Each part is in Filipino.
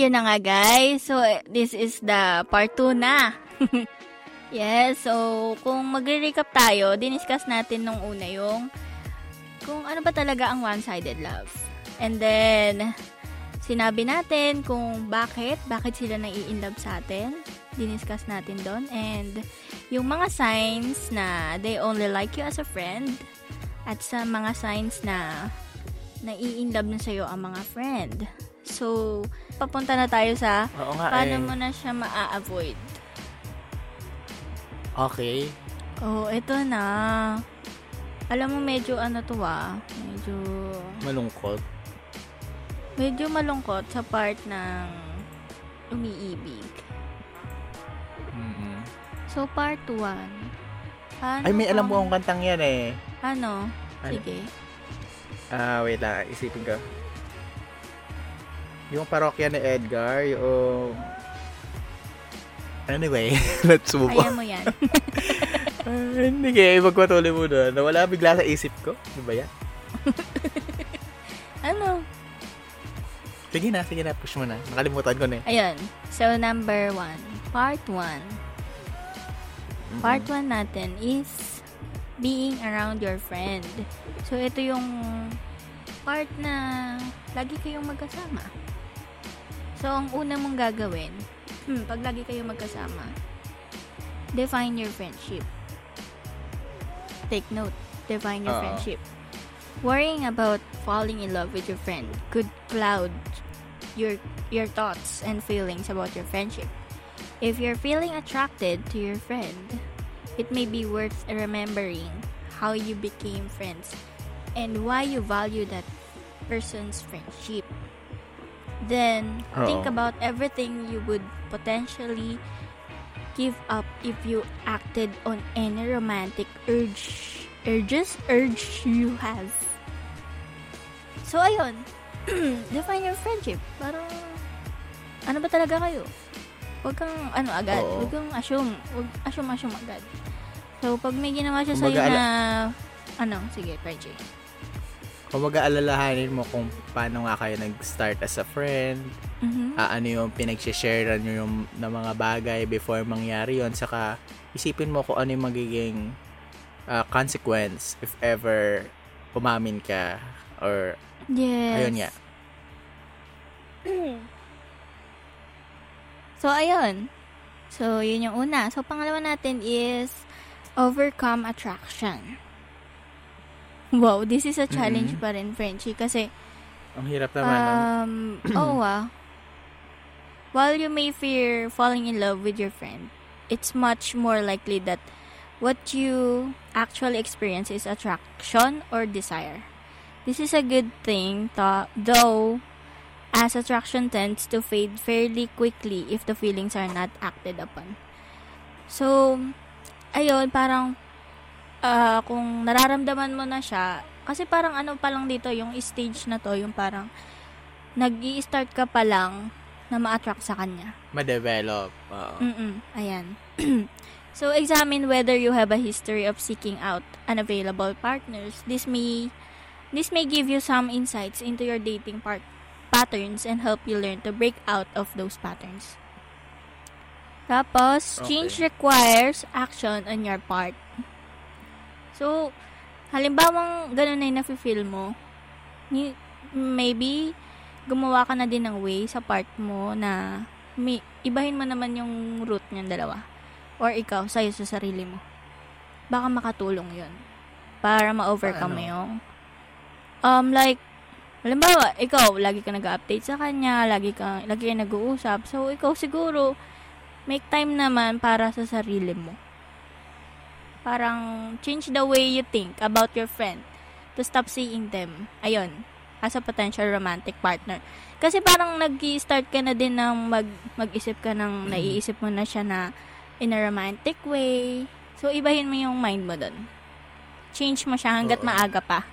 ayun na nga guys. So, this is the part 2 na. yes, so, kung magre-recap tayo, diniscuss natin nung una yung kung ano ba talaga ang one-sided love. And then, sinabi natin kung bakit, bakit sila nai-inlove sa atin. Diniscuss natin doon. And, yung mga signs na they only like you as a friend. At sa mga signs na nai-inlove na sa'yo ang mga friend. So, papunta na tayo sa Oo nga paano eh. mo na siya maa-avoid. Okay. Oh, ito na. Alam mo, medyo ano to ah. Medyo, Malungkot. medyo malungkot sa part ng umiibig. mm So, part 1. Paano Ay, may alam mo akong kantang yan eh. Ano? Ano? Sige. Ah, wait lang. Isipin ko. Yung parokya ni Edgar, yung... Anyway, let's move Kaya on. mo yan. Hindi kaya, magpatuloy muna. Nawala bigla sa isip ko. Ano ba yan? ano? Sige na, sige na. Push mo na. Nakalimutan ko na eh. Ayun. So, number 1. Part 1. Mm-hmm. Part 1 natin is being around your friend. So, ito yung part na lagi kayong magkasama. So, ang una mong gagawin, hmm, pag lagi kayong magkasama, define your friendship. Take note, define your Oo. friendship. Worrying about falling in love with your friend could cloud your your thoughts and feelings about your friendship. If you're feeling attracted to your friend, it may be worth remembering how you became friends and why you value that person's friendship. Then, think Oo. about everything you would potentially give up if you acted on any romantic urge urges urge you have. So, ayun. Define your friendship. Parang, ano ba talaga kayo? Huwag kang, ano, agad. Oo. Huwag kang assume. Huwag assume-assume agad. So, pag may ginawa siya sa'yo na, ano, sige, PJ. Kung mag-aalalahanin mo kung paano nga kayo nag-start as a friend, Mhm. ah, ano yung pinag-share nyo yung na mga bagay before mangyari yon saka isipin mo kung ano yung magiging ah, consequence if ever umamin ka or Yes. ayun nga. So, ayun. So, yun yung una. So, pangalawa natin is overcome attraction. Wow, this is a challenge Mhm. pa rin, Frenchie. Kasi, Ang hirap naman. um, oo ah. While you may fear falling in love with your friend, it's much more likely that what you actually experience is attraction or desire. This is a good thing, tho- though, as attraction tends to fade fairly quickly if the feelings are not acted upon. So, ayun, parang, ah, kung nararamdaman mo na siya, kasi parang ano pa lang dito, yung stage na to, yung parang, nag start ka pa lang na ma-attract sa kanya. Ma-develop. Oo. Mm-mm. Ayan. so, examine whether you have a history of seeking out unavailable partners. This may this may give you some insights into your dating part patterns and help you learn to break out of those patterns. Tapos, Okay. change requires action on your part. So, halimbawang ganun na yung nafe-feel mo, maybe gumawa ka na din ng way sa part mo na may, ibahin mo naman yung root niyang dalawa. Or ikaw, sa'yo sa sarili mo. Baka makatulong yun. Para ma-overcome mo yung... Um, like, halimbawa, ikaw, lagi ka nag-update sa kanya, lagi ka, lagi ka nag-uusap. So, ikaw siguro, make time naman para sa sarili mo. Parang, change the way you think about your friend to stop seeing them. Ayun, as a potential romantic partner. Kasi parang nag start ka na din ng mag, mag-isip ka ng, naiisip mo na siya na in a romantic way. So, ibahin mo yung mind mo dun. Change mo siya hanggat Oo. maaga pa.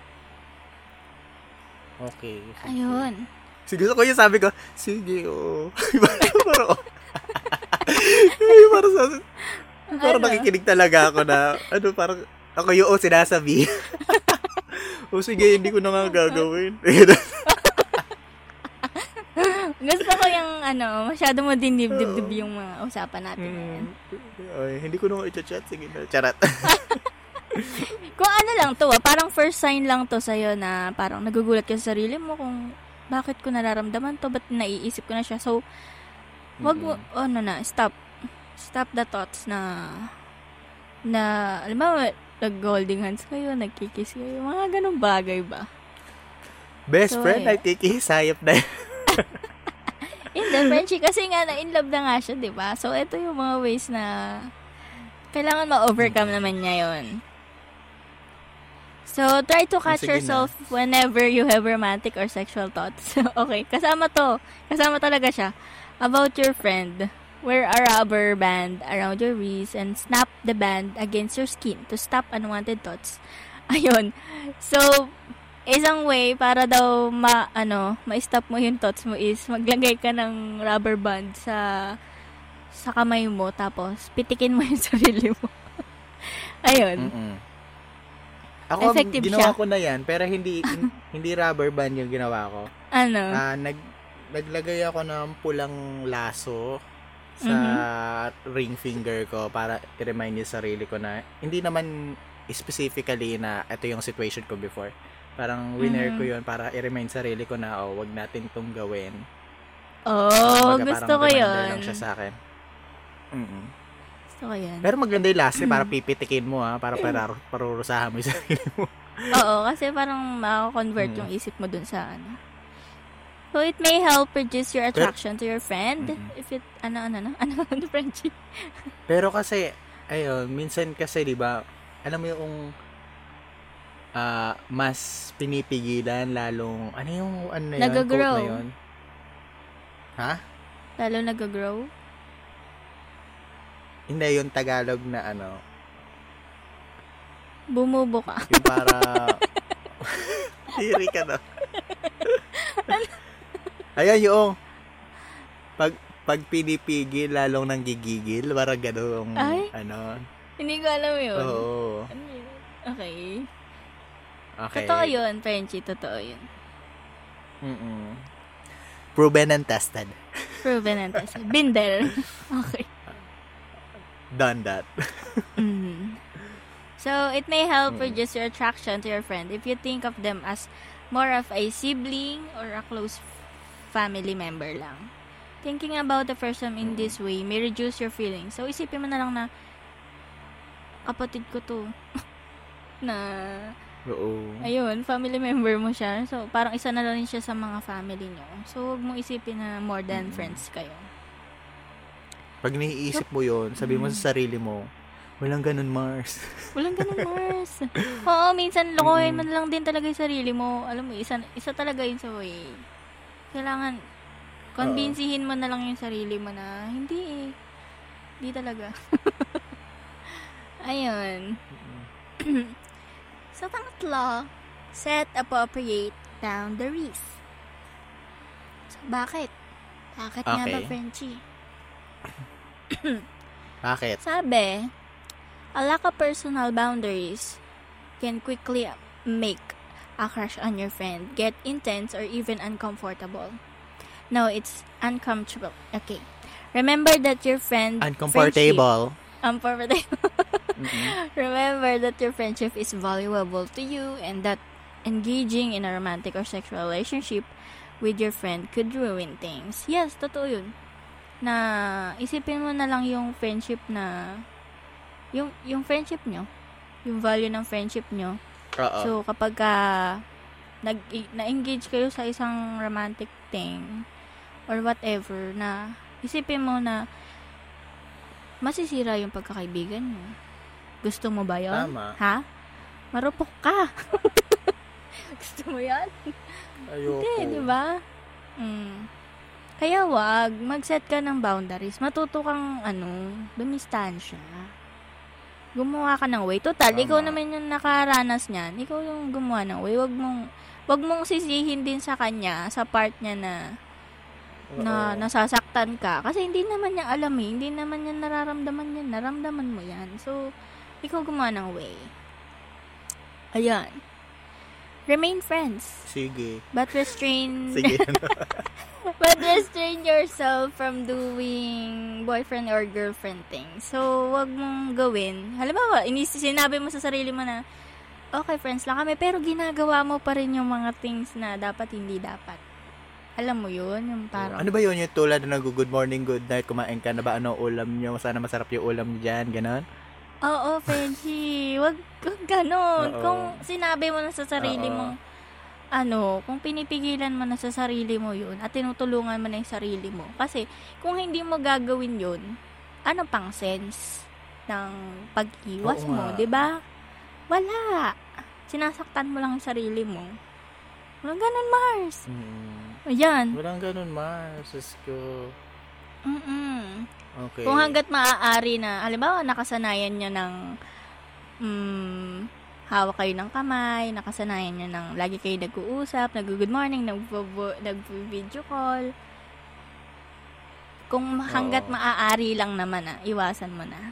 Okay. Ayun. Sige, ko yung sabi ko, sige, oo. parang, Ay, parang sa, parang Ano? nakikinig talaga ako na, ano, parang, ako yung oh, sinasabi. o sige, hindi ko na nga gagawin. Gusto ko yung ano, masyado mo dinib-dib yung mga usapan natin ngayon. Mm. Ay, hindi ko na i-chat. Sige na. Charat. Kung ano lang to, ah, parang first sign lang to sa'yo na parang nagugulat ka sa sarili mo kung bakit ko nararamdaman to, ba't naiisip ko na siya. So, wag mo, ano na, stop. Stop the thoughts na, na, alam mo, nag-holding hands kayo, nagkikiss kayo, mga ganong bagay ba? Best So, friend, ay kikisayap na yun. In the friendship, kasi nga, na-in love na nga siya, di ba? So, ito yung mga ways na kailangan ma-overcome naman niya yon. So, try to catch Sige na. yourself whenever you have romantic or sexual thoughts. okay, kasama to. Kasama talaga siya. About your friend. Wear a rubber band around your wrist and snap the band against your skin to stop unwanted thoughts. Ayun. So, isang way para daw ma ano, ma-stop mo yung thoughts mo is maglagay ka ng rubber band sa sa kamay mo tapos pitikin mo yung sarili mo. Ayun. Mm-mm. Ako, Effective ginawa siya. ko na yan, pero hindi hin- hindi rubber band yung ginawa ko. Ano? Ah, nag naglagay ako ng pulang laso sa Mm-hmm. ring finger ko para i-remind yung sarili ko na hindi naman specifically na ito yung situation ko before. Parang winner Mhm. ko yun para i-remind sarili ko na oh, wag natin tong gawin. Oh, Kumbaga, gusto ko yun. lang siya sa akin. Mm-mm. Gusto ko yun. Pero maganda yung last Mm. para pipitikin mo ha, para parar- parurusahan mo yung sarili mo. Oo, kasi parang makakonvert Mm. yung isip mo dun sa ano. So, it may help reduce your attraction to your friend. Mm-mm. If it, ano, ano, ano, ano, ano, friendship. Pero kasi, ayun, minsan kasi, di ba, alam mo yung ah mas pinipigilan lalong, ano yung, ano na yun, Nagagrow. quote na yun? Ha? Lalo nag-grow. Hindi, yung Tagalog na ano, Bumubo ka. yung para, Hiri ka na. Ayan yung, pag, pag pinipigil, lalong nang gigigil, parang gano'ng, Ay? ano, Hindi ko alam yun. oo, Ano yun? Okay. okay. Totoo yun, friendship. Totoo yun. Mm-mm. Proven and tested. Proven and tested. Been there. okay. Done that. Mm. So, it may help Mm. reduce your attraction to your friend if you think of them as more of a sibling or a close family member lang. Thinking about the person in this way may reduce your feelings. So, isipin mo na lang na kapatid ko to. na, Oo. ayun, family member mo siya. So, parang isa na rin siya sa mga family nyo. So, huwag mong isipin na more than Mm. friends kayo. Pag naiisip mo yon sabi mo sa sarili mo, walang ganun, Mars. Walang ganun, Mars. Oo, minsan lokohin mo Mm-mm. na lang din talaga yung sarili mo. Alam mo, isa, isa talaga yun sa way. Kailangan, convincehin mo na lang yung sarili mo na, hindi eh. Hindi talaga. Ayun. so, pangatlo, set appropriate boundaries. So, bakit? Bakit nga ba, Okay. Frenchie? Bakit? Sabi, a lack of personal boundaries can quickly make a crush on your friend get intense or even uncomfortable. No, it's uncomfortable. Okay. Remember that your friend Uncomfortable. uncomfortable. Mm-mm. Remember that your friendship is valuable to you and that engaging in a romantic or sexual relationship with your friend could ruin things. Yes, totoo yun. Na isipin mo na lang yung friendship na yung yung friendship nyo, yung value ng friendship nyo. Oo. So kapag ka nag na-engage kayo sa isang romantic thing or whatever na isipin mo na masisira yung pagkakaibigan mo. Gusto mo ba yun? Tama. Ha? Marupok ka. Gusto mo yan? Ayoko. Hindi, di ba? Mm. Kaya wag, mag-set ka ng boundaries. Matuto kang, ano, dumistansya. Gumawa ka ng way. Total, Tama. ikaw naman yung nakaranas niyan. Ikaw yung gumawa ng way. Wag mong, wag mong sisihin din sa kanya, sa part niya na, na Oo. nasasaktan ka. Kasi hindi naman niya alam eh. Hindi naman niya nararamdaman yan. Naramdaman mo yan. So, ikaw gumawa ng way. Ayan. Remain friends. Sige. But restrain Sige. But restrain yourself from doing boyfriend or girlfriend things. So, wag mong gawin. Halimbawa, inis sinabi mo sa sarili mo na, okay, friends lang kami, pero ginagawa mo pa rin yung mga things na dapat hindi dapat. Alam mo yun? Yung parang... Ano ba yun yung tulad na nag-good morning, good night, kumain ka na ba, ano ulam nyo, sana masarap yung ulam nyo dyan, ganon? Oo, Frenchie. Wag, wag ganon. Oo. Kung sinabi mo na sa sarili Oo. mo, ano, kung pinipigilan mo na sa sarili mo yun at tinutulungan mo na yung sarili mo. Kasi, kung hindi mo gagawin yun, ano pang sense ng pag-iwas Oo mo, nga. 'di ba? Wala. Sinasaktan mo lang yung sarili mo. Walang ganon, Mars. Hmm. Ayan. Walang ganun, Mars. Diyos ko. Mm-mm. Okay. Kung hanggat maaari na, halimbawa, nakasanayan nyo ng mm, hawak kayo ng kamay, nakasanayan nyo ng lagi kayo nag-uusap, nag-good morning, nag- nag-video call. Kung hanggat Oo. maaari lang naman na, iwasan mo na.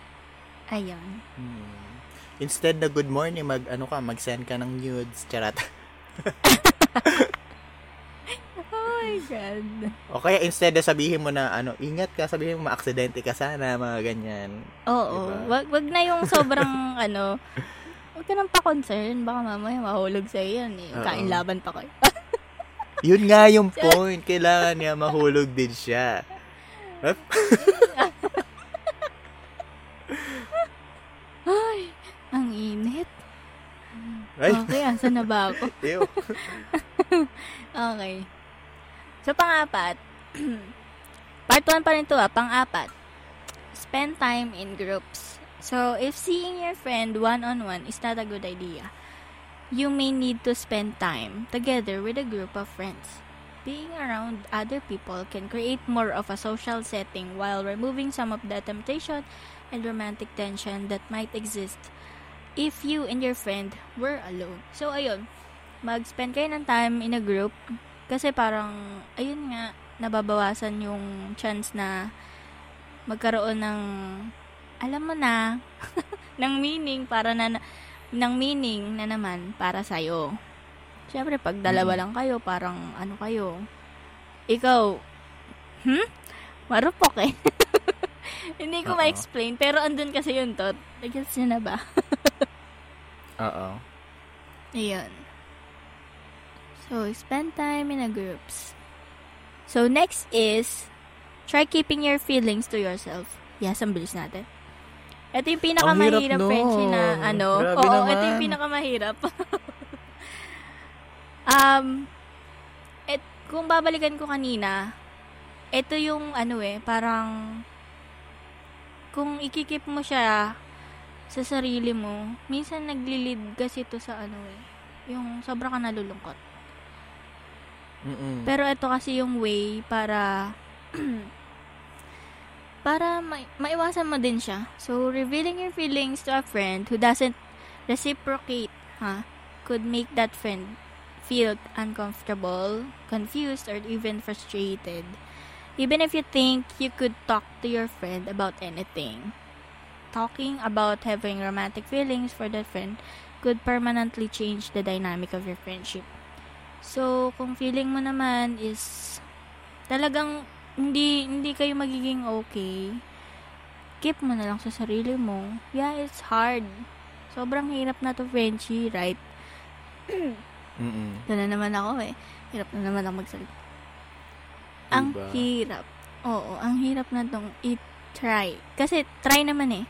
Ayun. Hmm. Instead na good morning, mag, ano ka, mag-send ka ng nudes, charat. My God. O kaya instead na sabihin mo na, ano, ingat ka, sabihin mo, ma-aksidente ka sana, mga ganyan. Oo. Diba? Wag, wag na yung sobrang, ano, wag ka nang pa-concern. Baka mamaya mahulog sa'yo yan eh. Kain laban pa kayo. Yun nga yung point. Kailangan niya mahulog din siya. Ay, ang init. Ay, Okay, asa na ba ako? Okay. So, pang-apat. part 1 pa rin to ah. Pang-apat. Spend time in groups. So, if seeing your friend one-on-one is not a good idea, you may need to spend time together with a group of friends. Being around other people can create more of a social setting while removing some of the temptation and romantic tension that might exist if you and your friend were alone. So, ayun mag-spend kayo ng time in a group kasi parang, ayun nga, nababawasan yung chance na magkaroon ng, alam mo na, ng meaning para na, ng meaning na naman para sa'yo. Siyempre, pag dalawa Mm. lang kayo, parang, ano kayo, ikaw, hmm? Marupok eh. Hindi ko Oo. ma-explain, pero andun kasi yun, Tot. Nag-gets niyo na ba? Oo. Ayun. So, spend time in a groups. So, next is, try keeping your feelings to yourself. Yes, ang bilis natin. Ito yung pinakamahirap, hirap Frenchie, na ano. Grabe Oo, naman. ito yung pinakamahirap. um, et, kung babalikan ko kanina, ito yung ano eh, parang, kung ikikip mo siya sa sarili mo, minsan naglilid kasi to sa ano eh, yung sobra ka nalulungkot. Mm-mm. Pero ito kasi yung way para para ma- maiwasan mo din siya. So, revealing your feelings to a friend who doesn't reciprocate, ha, could make that friend feel uncomfortable, confused, or even frustrated. Even if you think you could talk to your friend about anything. Talking about having romantic feelings for that friend could permanently change the dynamic of your friendship. So, kung feeling mo naman is talagang hindi hindi kayo magiging okay, keep mo na lang sa sarili mo. Yeah, it's hard. Sobrang hirap na to, Frenchie, right? Mm-mm. Doon na naman ako eh. Hirap na naman ako magsalita. Ang Diba? hirap. Oo, ang hirap na tong i-try. Kasi try naman eh.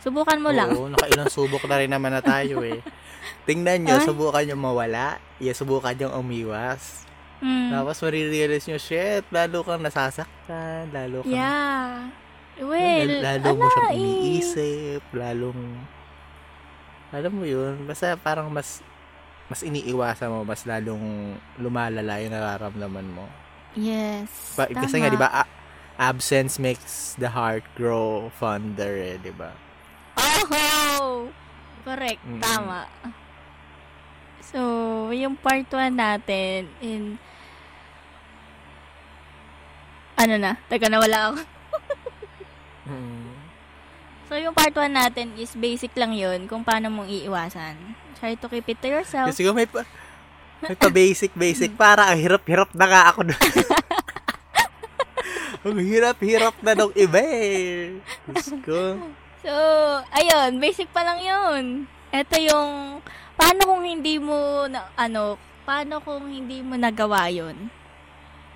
Subukan mo lang. Oo, nakailang subok na rin naman na tayo eh. Tingnan nyo, Ay. subukan nyo mawala. Yeah, subukan nyo umiwas. Mm. Tapos marirealize nyo, shit, lalo kang nasasaktan, lalo kang, Yeah. Well, lalo mo siyang ala, eh. iniisip, lalong, alam mo yun, basta parang mas, mas iniiwasan mo, mas lalong lumalala yung nararamdaman mo. Yes. Tama. kasi nga, di ba, a- absence makes the heart grow fonder, eh, di ba? Oh! Correct. Mm. Tama. So, yung part 1 natin in ano na? Teka, nawala ako. So, yung part 1 natin is basic lang yun kung paano mong iiwasan. Try to keep it to yourself. Kasi kung may, pa- Nagpa-basic-basic. Para ang hirap-hirap na nga ako doon. ang hirap-hirap na nung iba eh. Diyos ko. So, ayun, basic pa lang yun. Ito yung, paano kung hindi mo, na, ano, paano kung hindi mo nagawa yun?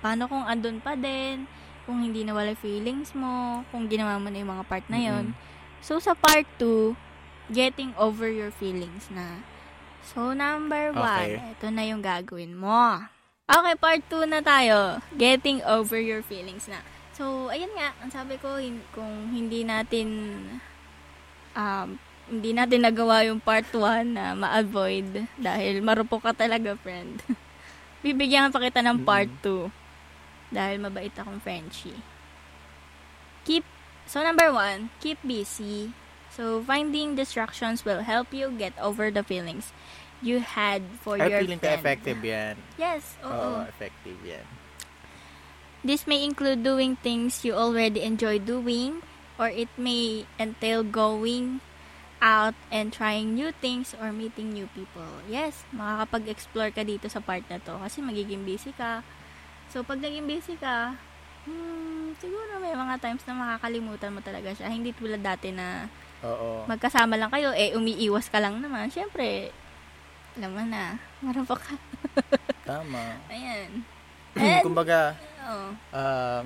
Paano kung andun pa din? Kung hindi nawala feelings mo? Kung ginawa mo na yung mga part na yun? So, sa part 2, getting over your feelings na. So, number one, Okay. ito na yung gagawin mo. Okay, part 2 na tayo. Getting over your feelings na. So, ayun nga, ang sabi ko, hin- kung hindi natin um, hindi natin nagawa yung part 1 na ma-avoid dahil marupok ka talaga, friend. Bibigyan pa kita ng part 2 dahil mabait akong Frenchie. Keep, so number 1, keep busy. So, finding distractions will help you get over the feelings you had for Ay, your feeling friend. effective yan. Yes, oo. Oo, effective yan. This may include doing things you already enjoy doing, or it may entail going out and trying new things or meeting new people. Yes, makakapag-explore ka dito sa part na to kasi magiging busy ka. So, pag naging busy ka, hmm, siguro may mga times na makakalimutan mo talaga siya. Hindi tulad dati na Oo. magkasama lang kayo, eh, umiiwas ka lang naman. Siyempre, alam mo na, marupok ka. Tama. Ayan. And, Kumbaga, oh, um,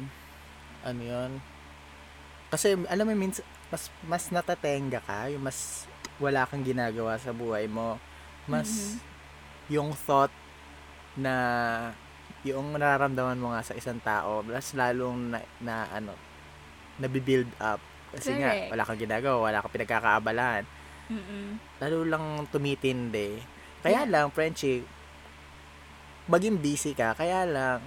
ano yun? Kasi, alam mo, minsan, mas, mas natatenga ka, yung mas wala kang ginagawa sa buhay mo. Mas, Mhm. yung thought na, yung nararamdaman mo nga sa isang tao, mas lalong na, na ano, nabibuild up. Kasi nga, Correct. wala kang ginagawa, wala kang pinagkakaabalahan. mm Lalo lang tumitindi. Kaya Yeah. lang, Frenchie, maging busy ka, kaya lang,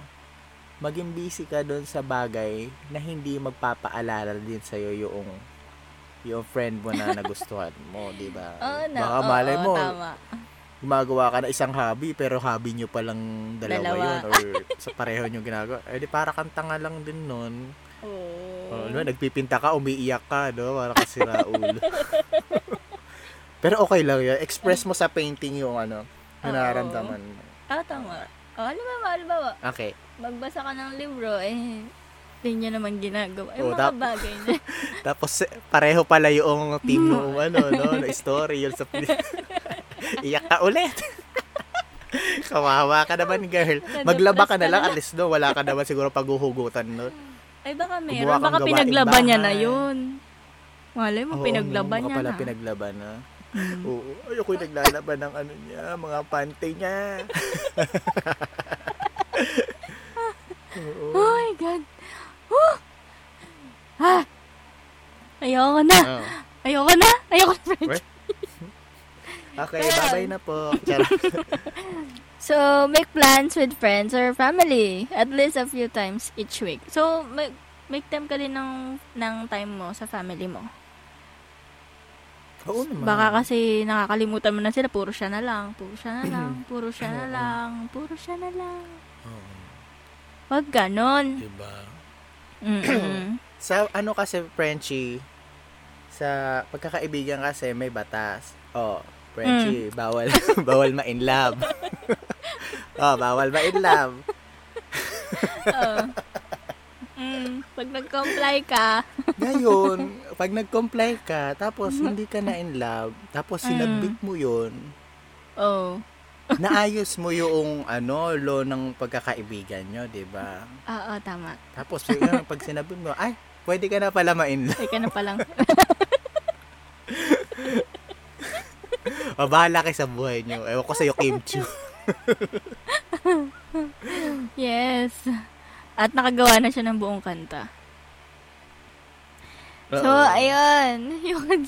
maging busy ka doon sa bagay na hindi magpapaalala din sa'yo yung yung friend mo na nagustuhan mo, di ba? Oo na. Baka malay mo, Tama. gumagawa ka na isang hobby, pero hobby nyo palang dalawa, Dalawa. yun, or sa pareho nyo ginagawa. Eh, di para kang tanga lang din nun. Oo. Oh, no, nagpipinta ka, umiiyak ka, no? Para kasi ulo. Pero okay lang yun. Express mo sa painting yung ano, yung nararamdaman mo. Ah, tama. O, halimbawa, halimbawa, Okay. Magbasa ka ng libro, eh, hindi nyo naman ginagawa. Yung Oo, mga tap- bagay na. Tapos eh, pareho pala yung team mo, ano, no, na story yun sa Iyak ka ulit. Kawawa ka naman, girl. Maglaba ka na lang, at least no, wala ka naman siguro paghuhugutan no. Ay, baka meron. Baka pinaglaban niya na yun. Malay mo, Oo, pinaglaban no, niya pala na. pinaglaban na. Hmm. Oo, ayoko yung naglalaban ng ano niya, mga pante niya. Oo. Oh my God. Whew! Ah! Ayoko na. Oh. Ayoko na. Ayoko na, French. Okay, bye-bye na po. So, make plans with friends or family at least a few times each week. So, make, make time ka din ng, ng time mo sa family mo. Oo naman. Baka kasi nakakalimutan mo na sila, puro siya na lang, puro siya na lang, puro siya na lang, puro siya na lang. Oo, Wag ganon. diba? Sa ano kasi, Frenchie, sa pagkakaibigan kasi may batas. Oh, Frenchie, bawal bawal ma-in love. oh, bawal ma-in love. Oo. Mm, pag nag-comply ka, Ngayon, pag nag-comply ka, tapos hindi ka na in love, tapos sinabit mo yun, oh, naayos mo yung ano, law ng pagkakaibigan nyo, di ba? oo, tama. Tapos yun, pag sinabi mo, ay, pwede ka na pala ma-in love. Ika na palang. O, bahala kayo sa buhay nyo. Ewan ko sa'yo, Kim Chu. yes. At nakagawa na siya ng buong kanta. So, Oo. ayun. Can,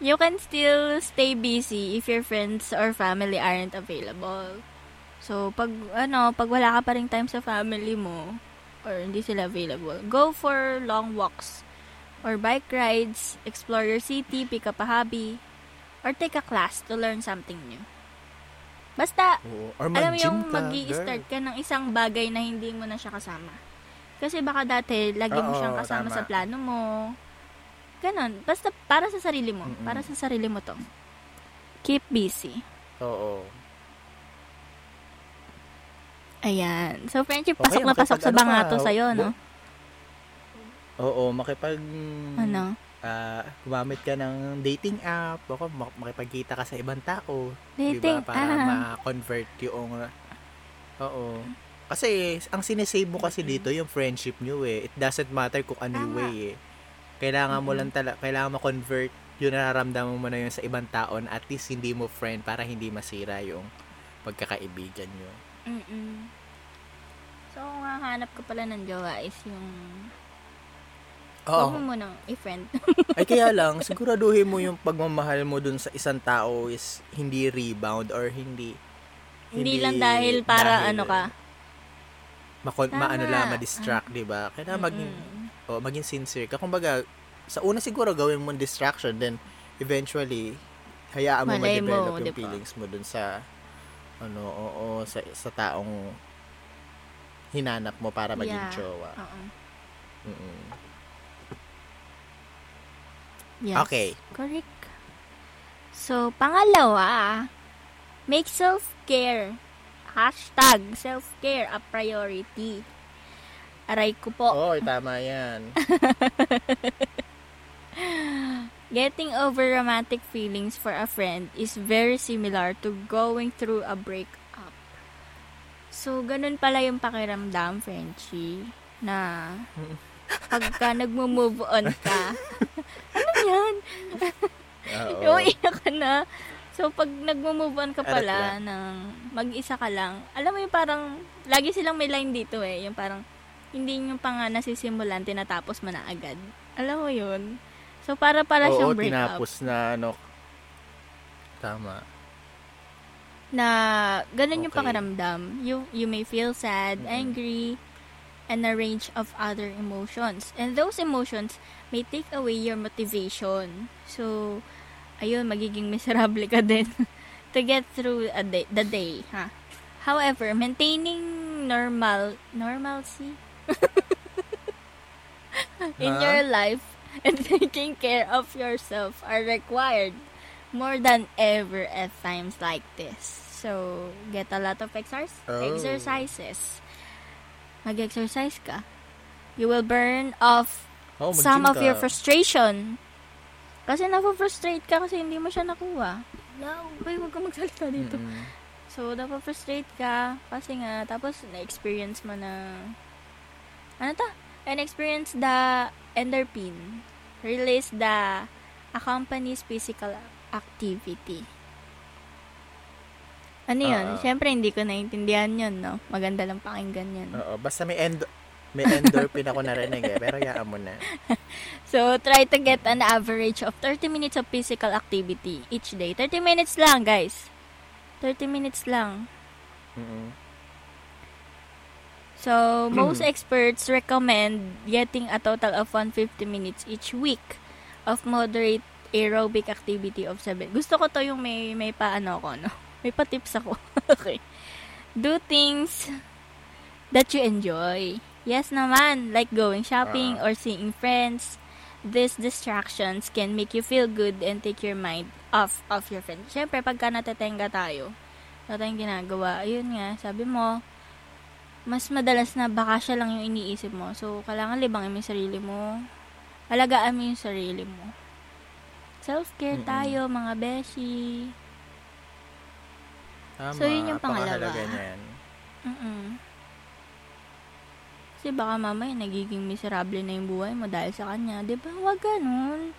you can still stay busy if your friends or family aren't available. So, pag, ano, pag wala ka pa rin time sa family mo, or hindi sila available, go for long walks, or bike rides, explore your city, pick up a hobby, or take a class to learn something new. Basta, Oo. Or alam mo yung mag start ka ng isang bagay na hindi mo na siya kasama. Kasi baka dati, lagi mo siyang kasama tama. sa plano mo. Ganon. Basta para sa sarili mo. Mm-mm. Para sa sarili mo to. Keep busy. Oo. Ayan. So, friendship, Okay, pasok na pasok sa ano bangato ka, sa'yo, no? Oo, makipag... Ano? ah, gumamit ka ng dating app, baka mak- makipagkita ka sa ibang tao. Dating, diba? Para ah. ma-convert yung... Oo. Kasi, ang sinesave mo kasi dito, yung friendship nyo eh. It doesn't matter kung ano yung way eh. Kailangan mo lang tala, kailangan ma-convert yung nararamdaman mo na yun sa ibang tao na at least hindi mo friend para hindi masira yung pagkakaibigan nyo. Mm-mm. So, kung hahanap ka pala ng jowa is yung... Huwag Oo. mo munang i-friend. Ay kaya lang, siguraduhin mo yung pagmamahal mo dun sa isang tao is hindi rebound or hindi Hindi lang dahil para ano ka. Makon, maano lang, ma-distract, di ba? Kailangan maging, Oh, maging sincere ka. Kumbaga, sa una siguro gawin mo distraction, then eventually, hayaan mo Malay ma-develop mo, yung di ba? feelings mo dun sa, ano, oo, sa, sa taong hinanap mo para maging Yeah. jowa. Oo. Mm-mm. Yes. Okay. Correct. So, pangalawa, make self-care. Hashtag self-care a priority. Aray ko po. Oo, tama yan. Getting over romantic feelings for a friend is very similar to going through a breakup. So, ganun pala yung pakiramdam, Frenchie, na pagka nagmo-move on ka, ano yan? Oo. Umiiyak ka na. So, pag nagmo-move on ka pala ng mag-isa ka lang, alam mo yung parang, lagi silang may line dito eh, yung parang, hindi yung pa nga nasisimulan, tinatapos mo na agad. Alam mo yun? So, para pala Oo, siyang breakup. tinapos na, ano, tama. Na, ganun yung Okay. pakiramdam. You, you may feel sad, Mm-mm. angry, and a range of other emotions. And those emotions may take away your motivation. So, ayun, magiging miserable ka din to get through a day, the day. Ha? However, maintaining normal, normalcy in Huh? your life and taking care of yourself are required more than ever at times like this. So, get a lot of exercise, Oh. exercises. Mag-exercise ka. You will burn off Oh, some of ka. your frustration. Kasi na-frustrate ka kasi hindi mo siya nakuha. No, boy, huwag ka magsalita dito. Mm-mm. So, na-frustrate ka kasi nga, tapos na-experience mo na, ano ta? And experience the endorphin. Release the accompanies physical activity. Ano yun? Oo. Siyempre, hindi ko naintindihan yun, no? Maganda lang pakinggan yun. Oo, basta may end may endorphin ako narinig eh, pero yaan mo na. So, try to get an average of 30 minutes of physical activity each day. 30 minutes lang, guys. 30 minutes lang. Mm-mm. So, most experts recommend getting a total of 150 minutes each week of moderate aerobic activity of 7. Gusto ko to yung may, may paano ako, no? May pa-tips ako. okay. Do things that you enjoy. Yes naman, like going shopping or seeing friends. These distractions can make you feel good and take your mind off of your friends. Siyempre, pagka natetenga tayo, wala tayong ginagawa, ayun nga, sabi mo, mas madalas na baka siya lang yung iniisip mo. So, kailangan libangin mo yung sarili mo. Alagaan mo yung sarili mo. Self-care Mm-mm. tayo, mga beshi. Tama, So, yun yung pangalawa. niyan. Mm-mm. Kasi baka mamaya nagiging miserable na yung buhay mo dahil sa kanya. Di ba? Huwag ganun.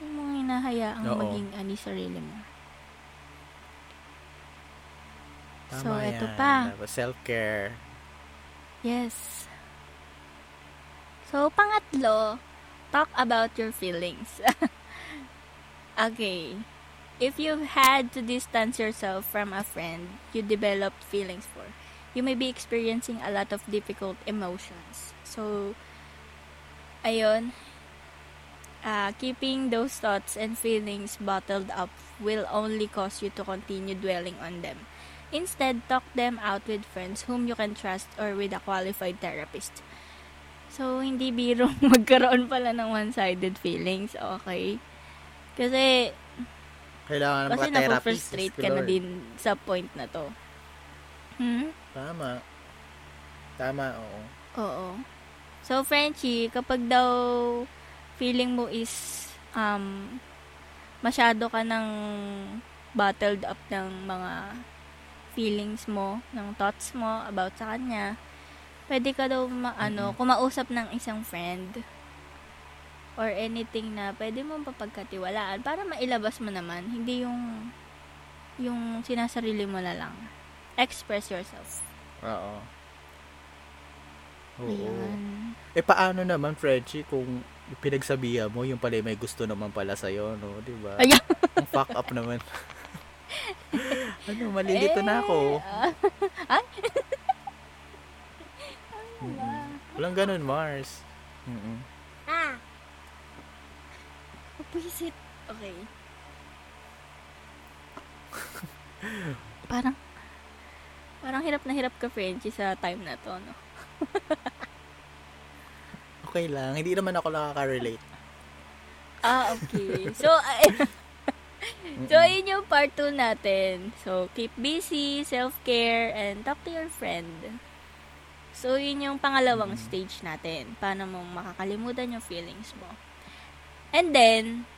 Yung mga hinahayaang Oo. maging ani sarili mo. Tama so, yan. pa. Tapos self-care. Yes. So, pangatlo, talk about your feelings. okay. If you've had to distance yourself from a friend you developed feelings for, you may be experiencing a lot of difficult emotions. So, ayun, uh, keeping those thoughts and feelings bottled up will only cause you to continue dwelling on them. Instead, talk them out with friends whom you can trust or with a qualified therapist. So, hindi biro magkaroon pala ng one-sided feelings, okay? Kasi, Kailangan ng kasi napo-frustrate ka na din sa point na to. Hmm? Tama. Tama, oo. Oo. So, Frenchie, kapag daw feeling mo is um, masyado ka ng bottled up ng mga feelings mo, ng thoughts mo about sa kanya, pwede ka daw ma- ano, kumausap ng isang friend or anything na pwede mo papagkatiwalaan para mailabas mo naman, hindi yung yung sinasarili mo na lang. Express yourself. Oo. Oo. Ayan. Eh, paano naman, Frenchie, kung pinagsabihan mo, yung pala may gusto naman pala sa'yo, no? Di ba? Ayan. Ang fuck up naman. ano, malilito na ako. Eh, ah. Walang ganun, Mars. Mm-mm. ah. Puisit. Okay. parang, parang hirap na hirap ka, Frenchie, sa time na to, no? Okay lang. Hindi naman ako nakaka-relate. Ah, okay. So, ay- so, yun yung part 2 natin. So, keep busy, self-care, and talk to your friend. So, yun yung pangalawang stage natin. Paano mo makakalimutan yung feelings mo. And then,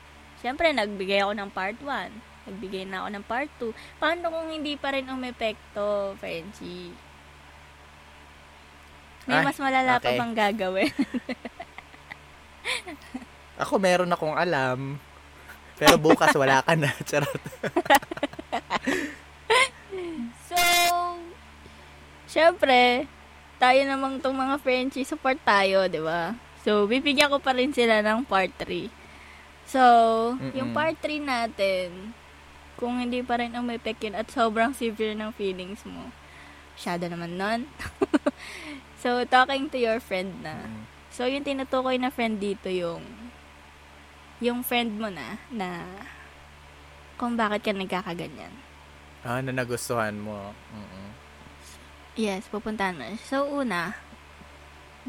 syempre, nagbigay ako ng part 1. Nagbigay na ako ng part 2. Paano kung hindi pa rin umepekto, Frenchie? May Ay, mas malala pa okay. bang gagawin? Ako, meron akong alam. Pero bukas, wala ka na. Charot. So, syempre, tayo namang tong mga Frenchie, support tayo, di ba? So, bibigyan ko pa rin sila ng part 3. So, yung Mm-mm. part 3 natin, kung hindi pa rin umepek yun at sobrang severe ng feelings mo, syado naman nun. so, talking to your friend na. Mm. So, yung tinutukoy na friend dito yung yung friend mo na na kung bakit ka nagkakaganyan. Ah, na nagustuhan mo. Mm-mm. Yes, pupuntahan mo. So, una,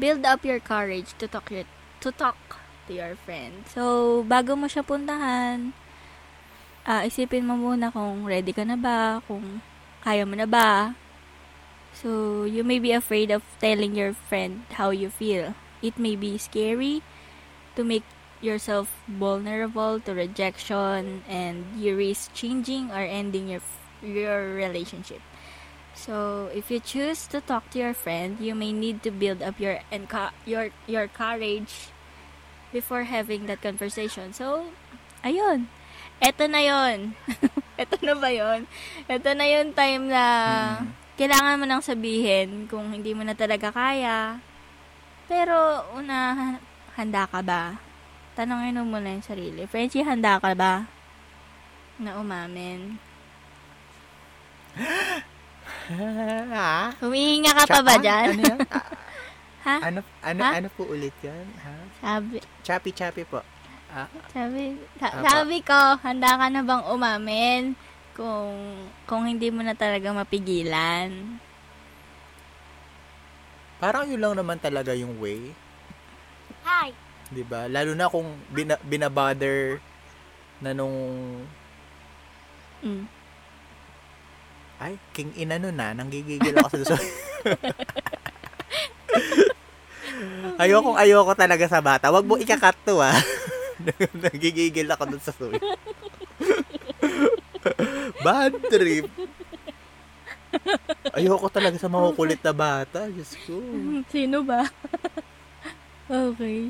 build up your courage to talk your, to talk to your friend. So, bago mo siya puntahan, ah, isipin mo muna kung ready ka na ba, kung kaya mo na ba. So, you may be afraid of telling your friend how you feel. It may be scary to make yourself vulnerable to rejection and you risk changing or ending your your relationship. So, if you choose to talk to your friend, you may need to build up your enca- your your courage before having that conversation. So, ayun. Eto na yon. Eto na ba yon? Eto na yon time na Mm. kailangan mo nang sabihin kung hindi mo na talaga kaya. Pero, una, handa ka ba? Tanongin mo muna yung sarili. Frenchie, handa ka ba? Na umamin. ha? Humihinga ka pa ba Cha- dyan? Ano yan? ha? Ano, ano, Ha? ano po ulit yan? Ha? Sabi, Chappy-chappy po. Ah, sabi, sa- sabi ko, handa ka na bang umamin kung, kung hindi mo na talaga mapigilan? parang yun lang naman talaga yung way. Hi! 'Di ba? Lalo na kung bina, binabother na nung Mm. ay, king ina nun na, nanggigigil ako sa susunod. ayoko, ayoko talaga sa bata. Wag mo ikakat to, ah. nanggigigil ako dun sa susunod. Bad trip. Ayoko talaga sa makukulit na bata. Diyos ko. Sino ba? okay.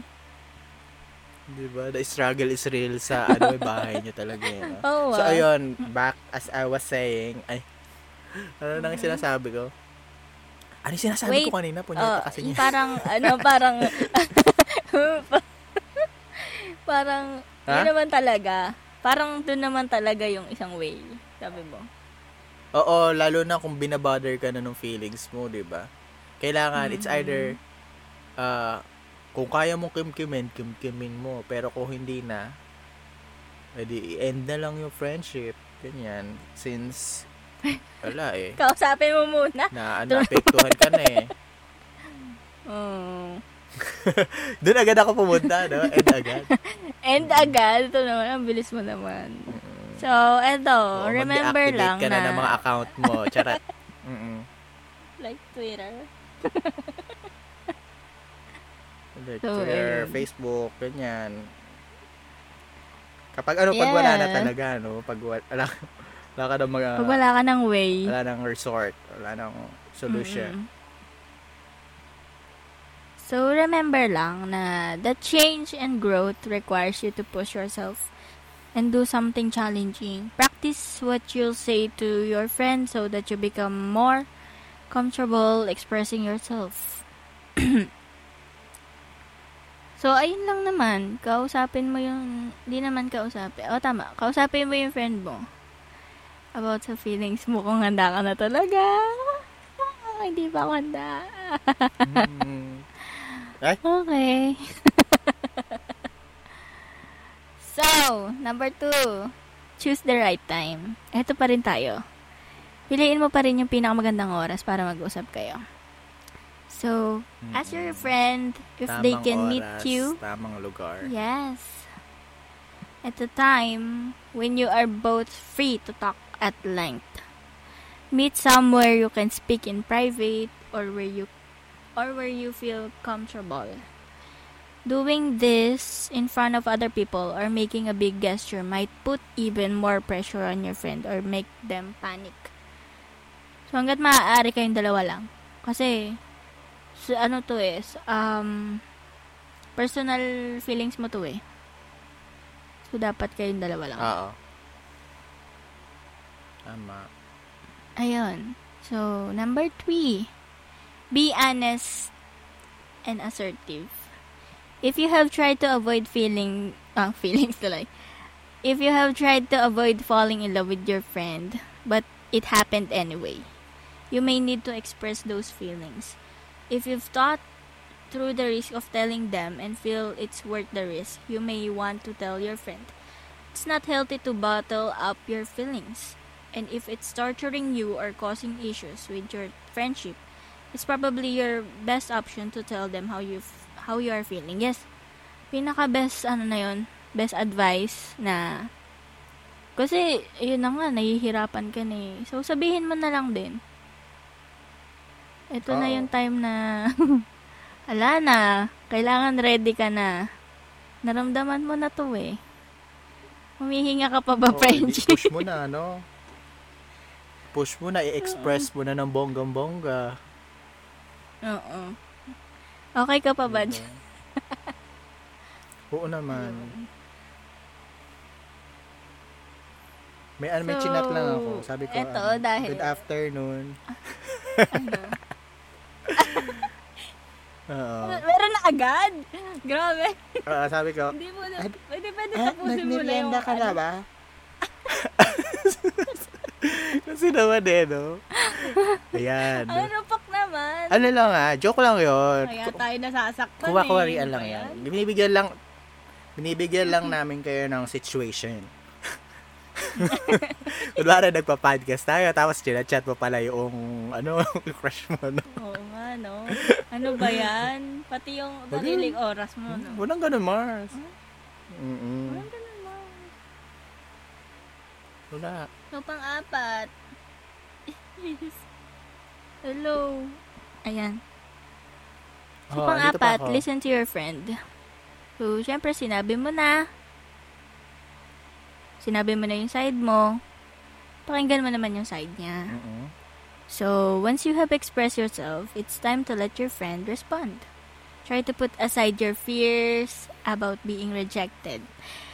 Di ba? The struggle is real sa ano, bahay niyo talaga. Yun, Oh, So, wow. ayun, back as I was saying, ay, ano nang sinasabi ko? Ano yung sinasabi Wait. ko kanina? Oh, Punyata kasi yung niya. parang, ano, parang, parang, Ha? yun naman talaga. Parang doon naman talaga yung isang way. Sabi mo. Oo, lalo na kung binabother ka na ng feelings mo, di ba? Kailangan, it's Mhm. either, ah, kung kaya mong kimkimin, kimkimin mo. Pero kung hindi na, edi end na lang yung friendship. Ganyan. Since, wala eh. Kausapin mo muna. Na, naapektuhan ka na eh. Oh. Doon agad ako pumunta, no? End agad. And agad, ito naman, ang bilis mo naman. So, eto, Oo, remember lang ka na, na, ng mga account mo. Charat. Mm-mm. like Twitter. So, Twitter, ayun. Facebook, ganyan. Kapag ano, pag wala na Yeah. talaga, no? Pag wala, wala, ka na mga, Pag wala ka ng way. wala nang resort, wala nang solution. Mm-mm. So, remember lang na the change and growth requires you to push yourself and do something challenging. Practice what you'll say to your friends so that you become more comfortable expressing yourself. so, ayun lang naman. Kausapin mo yung... Di naman kausapin. O, tama. Kausapin mo yung friend mo about sa feelings mo kung handa ka na talaga. Hindi pa ako handa. Mm. Okay. so, number two, choose the right time. Ito pa rin tayo. Piliin mo pa rin yung pinakamagandang oras para mag-usap kayo. So, ask your friend if they Tamang can meet oras, you. Tamang lugar. Yes. At the time when you are both free to talk at length. Meet somewhere you can speak in private or where you or where you feel comfortable. Doing this in front of other people or making a big gesture might put even more pressure on your friend or make them panic. So hanggat maaari kayong dalawa lang. Kasi sa ano to eh, um personal feelings mo to eh. So dapat kayong dalawa lang. Oo. Tama. Ayun. So, number three, be honest and assertive. If you have tried to avoid feeling, ah, feelings tuloy. If you have tried to avoid falling in love with your friend, but it happened anyway, you may need to express those feelings. If you've thought through the risk of telling them and feel it's worth the risk, you may want to tell your friend. It's not healthy to bottle up your feelings. And if it's torturing you or causing issues with your friendship, it's probably your best option to tell them how you how you are feeling. Yes. Pinaka best ano na 'yon, best advice na kasi yun na nga nahihirapan ka na eh. So sabihin mo na lang din. Ito na Oo. yung time na ala na, kailangan ready ka na. Naramdaman mo na to eh. Humihinga ka pa ba, Oo, Frenchie? i-push mo na, no? Push mo na, i-express mo na ng bonggang-bongga. Oo. Okay ka pa ba? Diba? Oo naman. May, ano, may So, chinat lang ako. Sabi ko, eto, ano, dahil- good afternoon. Ano? Oo. Meron na agad? Grabe. Ah, sabi ko, Hindi mo na, pwede pwede ah, tapusin mo na yung, ka na ano. ba? Kasi naman eh, no? Ayan. Ang rupak naman. Ano lang ah, joke lang yun. Kaya tayo nasasaktan Kumakawarian eh. lang yan. Binibigyan lang, binibigyan lang namin kayo ng situation. Kunwari nagpa-podcast tayo, tapos chat mo pala yung, ano, crush mo, no? Oo nga, no? Ano ba yan? Pati yung sariling oras mo, no? Walang ganun, Mars. Mm-mm. Walang ganun mo. Wala. So, pang-apat. Hello. Ayan. So, Oh, pang-apat, listen to your friend. So, syempre, sinabi mo na. Sinabi mo na yung side mo. Pakinggan mo naman yung side niya. Mm-mm. So, once you have expressed yourself, it's time to let your friend respond. Try to put aside your fears about being rejected.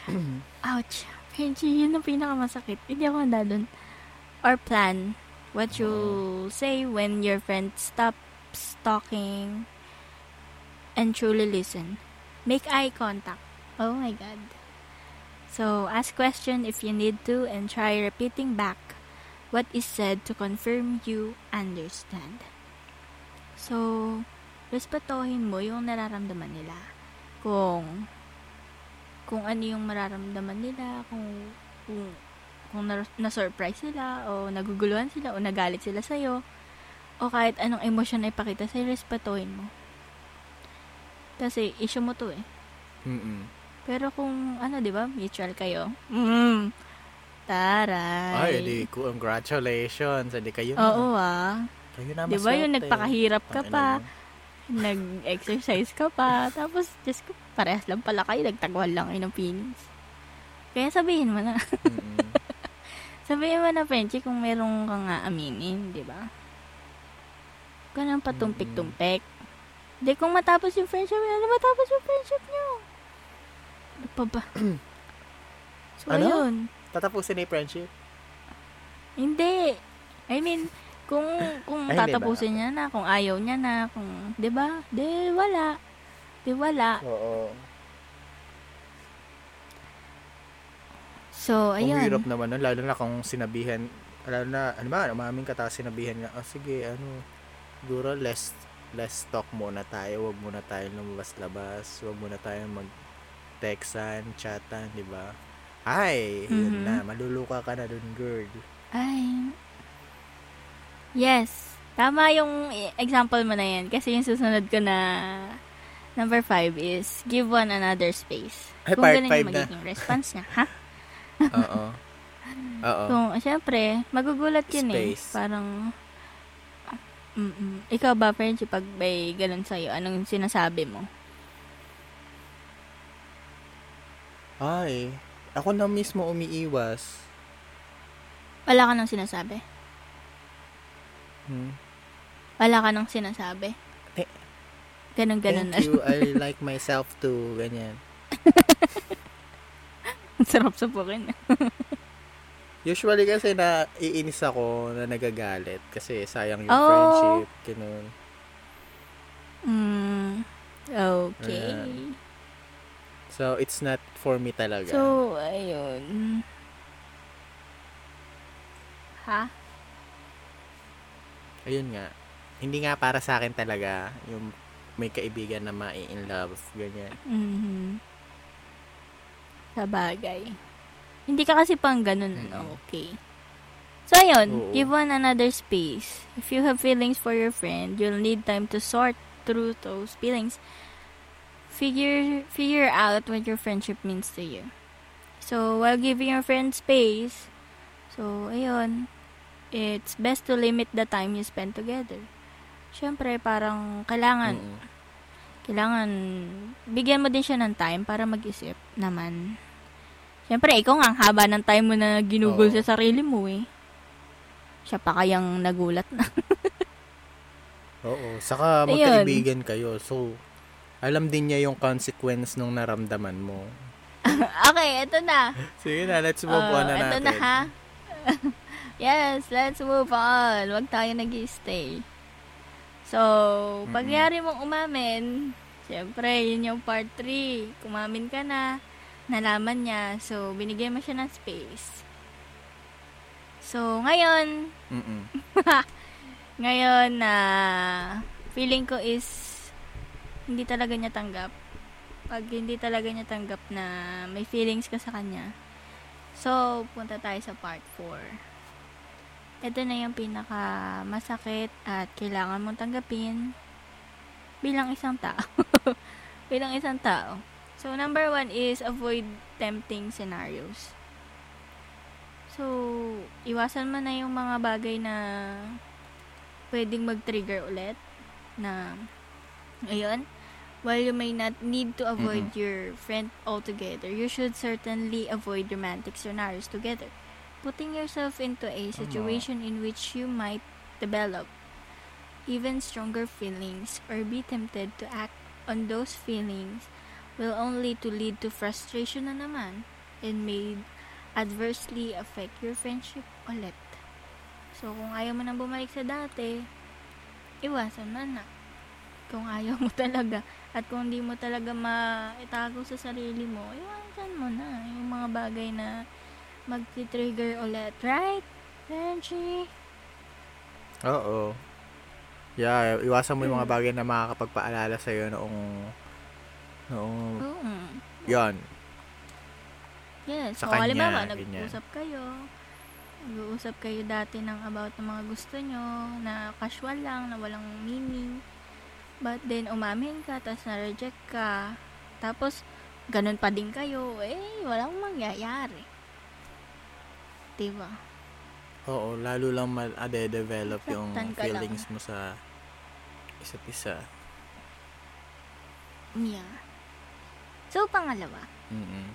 Ouch. Benji, yun ang pinakamasakit. Hindi ako handa dun. Or plan what you'll oh. say when your friend stops talking and truly listen. Make eye contact. Oh my God. So, ask question if you need to and try repeating back what is said to confirm you understand. So, respetuhin mo yung nararamdaman nila. Kung kung ano yung mararamdaman nila, kung kung, kung na, na-surprise sila, o naguguluhan sila, o nagalit sila sa'yo, o kahit anong emosyon na ipakita sa'yo, respetuhin mo. Kasi, issue mo to eh. Mm-mm. Pero kung, ano, di ba, mutual kayo, mm, taray. Ay, di, congratulations. Hindi kayo. Oo ah. Kayo na Di ba yung maswerte. nagpakahirap ka pa, nag-exercise ka pa, tapos, just ko, parehas lang pala kayo, nagtagwal lang kayo ng feelings. Kaya sabihin mo na. Mm-mm. sabihin mo na, Frenchie, kung meron ka nga aminin, di ba? Huwag ka nang patumpik-tumpik. Hindi, kung matapos yung friendship, ano matapos yung friendship nyo? Ano pa ba? so, Ano? ayun. Tatapusin na yung friendship. Hindi. I mean, kung kung Ay, tatapusin niya na, kung ayaw niya na, kung, 'di ba? Di wala. Di wala. Oo. So, Ang ayun. hirap naman nun, lalo na kung sinabihan, lalo na, ano ba, umamin ka tapos sinabihan nga, oh sige, ano, siguro less, less talk muna tayo, wag muna tayo lumabas-labas, wag muna tayo mag-textan, chatan, di ba? Ay, yun Mhm. na, maluluka ka na dun, girl. Ay. Yes. Tama yung i- example mo na yan. Kasi yung susunod ko na number five is give one another space. Ay, Kung part ganun five yung na. magiging response niya. Ha? Oo. Oo. Kung, syempre, magugulat yun eh. Space. Parang, mm Ikaw ba, Frenchie, pag may ganun sa'yo, anong sinasabi mo? Ay, ako na mismo umiiwas. Wala ka nang sinasabi? Hmm. Wala ka nang sinasabi? Eh, Ganon-ganon na. Thank you, I like myself too, ganyan. Ang Sarap supukin. Usually kasi na iinis ako na nagagalit kasi sayang yung Oh. friendship, ganun. mm, okay. Ayan. So, it's not for me talaga. So, ayun. Ha? Ayun nga. Hindi nga para sa akin talaga yung may kaibigan na mai-in love, ganyan. Mhm. Sa bagay. Hindi ka kasi pang ganun, Mm. ano, okay. So, ayun, Oo. give one another space. If you have feelings for your friend, you'll need time to sort through those feelings. Figure figure out what your friendship means to you. So, while giving your friend space, so, ayun, it's best to limit the time you spend together. Siyempre, parang kailangan Mm-mm. kailangan bigyan mo din siya ng time para mag-isip naman. Siyempre, ikaw nga, ang haba ng time mo na ginugol Oo. sa sarili mo eh. Siya pa kayang nagulat na. Oo. Saka magkaibigan kayo. So, alam din niya yung consequence nung naramdaman mo. okay, eto na. Sige na, let's move Oh, on na eto natin. na ha. yes, let's move on. Huwag tayo nag stay So, pagyari mong umamin, siyempre, yun yung part 3. Kumamin ka na, nalaman niya, so, binigyan mo siya ng space. So, ngayon, ngayon na feeling ko is hindi talaga niya tanggap. Pag hindi talaga niya tanggap na may feelings ka sa kanya. So, punta tayo sa part 4. Ito na yung pinaka masakit at kailangan mong tanggapin bilang isang tao. bilang isang tao. So, number one is avoid tempting scenarios. So, iwasan mo na yung mga bagay na pwedeng mag-trigger ulit na ayun while you may not need to avoid your friend altogether you should certainly avoid romantic scenarios together putting yourself into a situation in which you might develop even stronger feelings or be tempted to act on those feelings will only to lead to frustration na naman and may adversely affect your friendship ulit. So, kung ayaw mo nang bumalik sa dati, iwasan mo na. Kung ayaw mo talaga, at kung hindi mo talaga maitago sa sarili mo, iwasan mo na yung mga bagay na mag-trigger ulit. Right? Benji? Oo. Yeah, iwasan mo yung mga bagay na makakapagpaalala sa'yo noong noong Oo. yon Yes. Sa kanya, halimbawa, nag-uusap kayo, nag-uusap kayo dati ng about ng mga gusto nyo, na casual lang, na walang meaning. But then, umamin ka, tapos na-reject ka, tapos, ganun pa din kayo, eh, walang mangyayari. Diba? Oo, lalo lang ma-develop yung feelings mo sa isa't isa. Yeah. So, pangalawa. Mm-mm.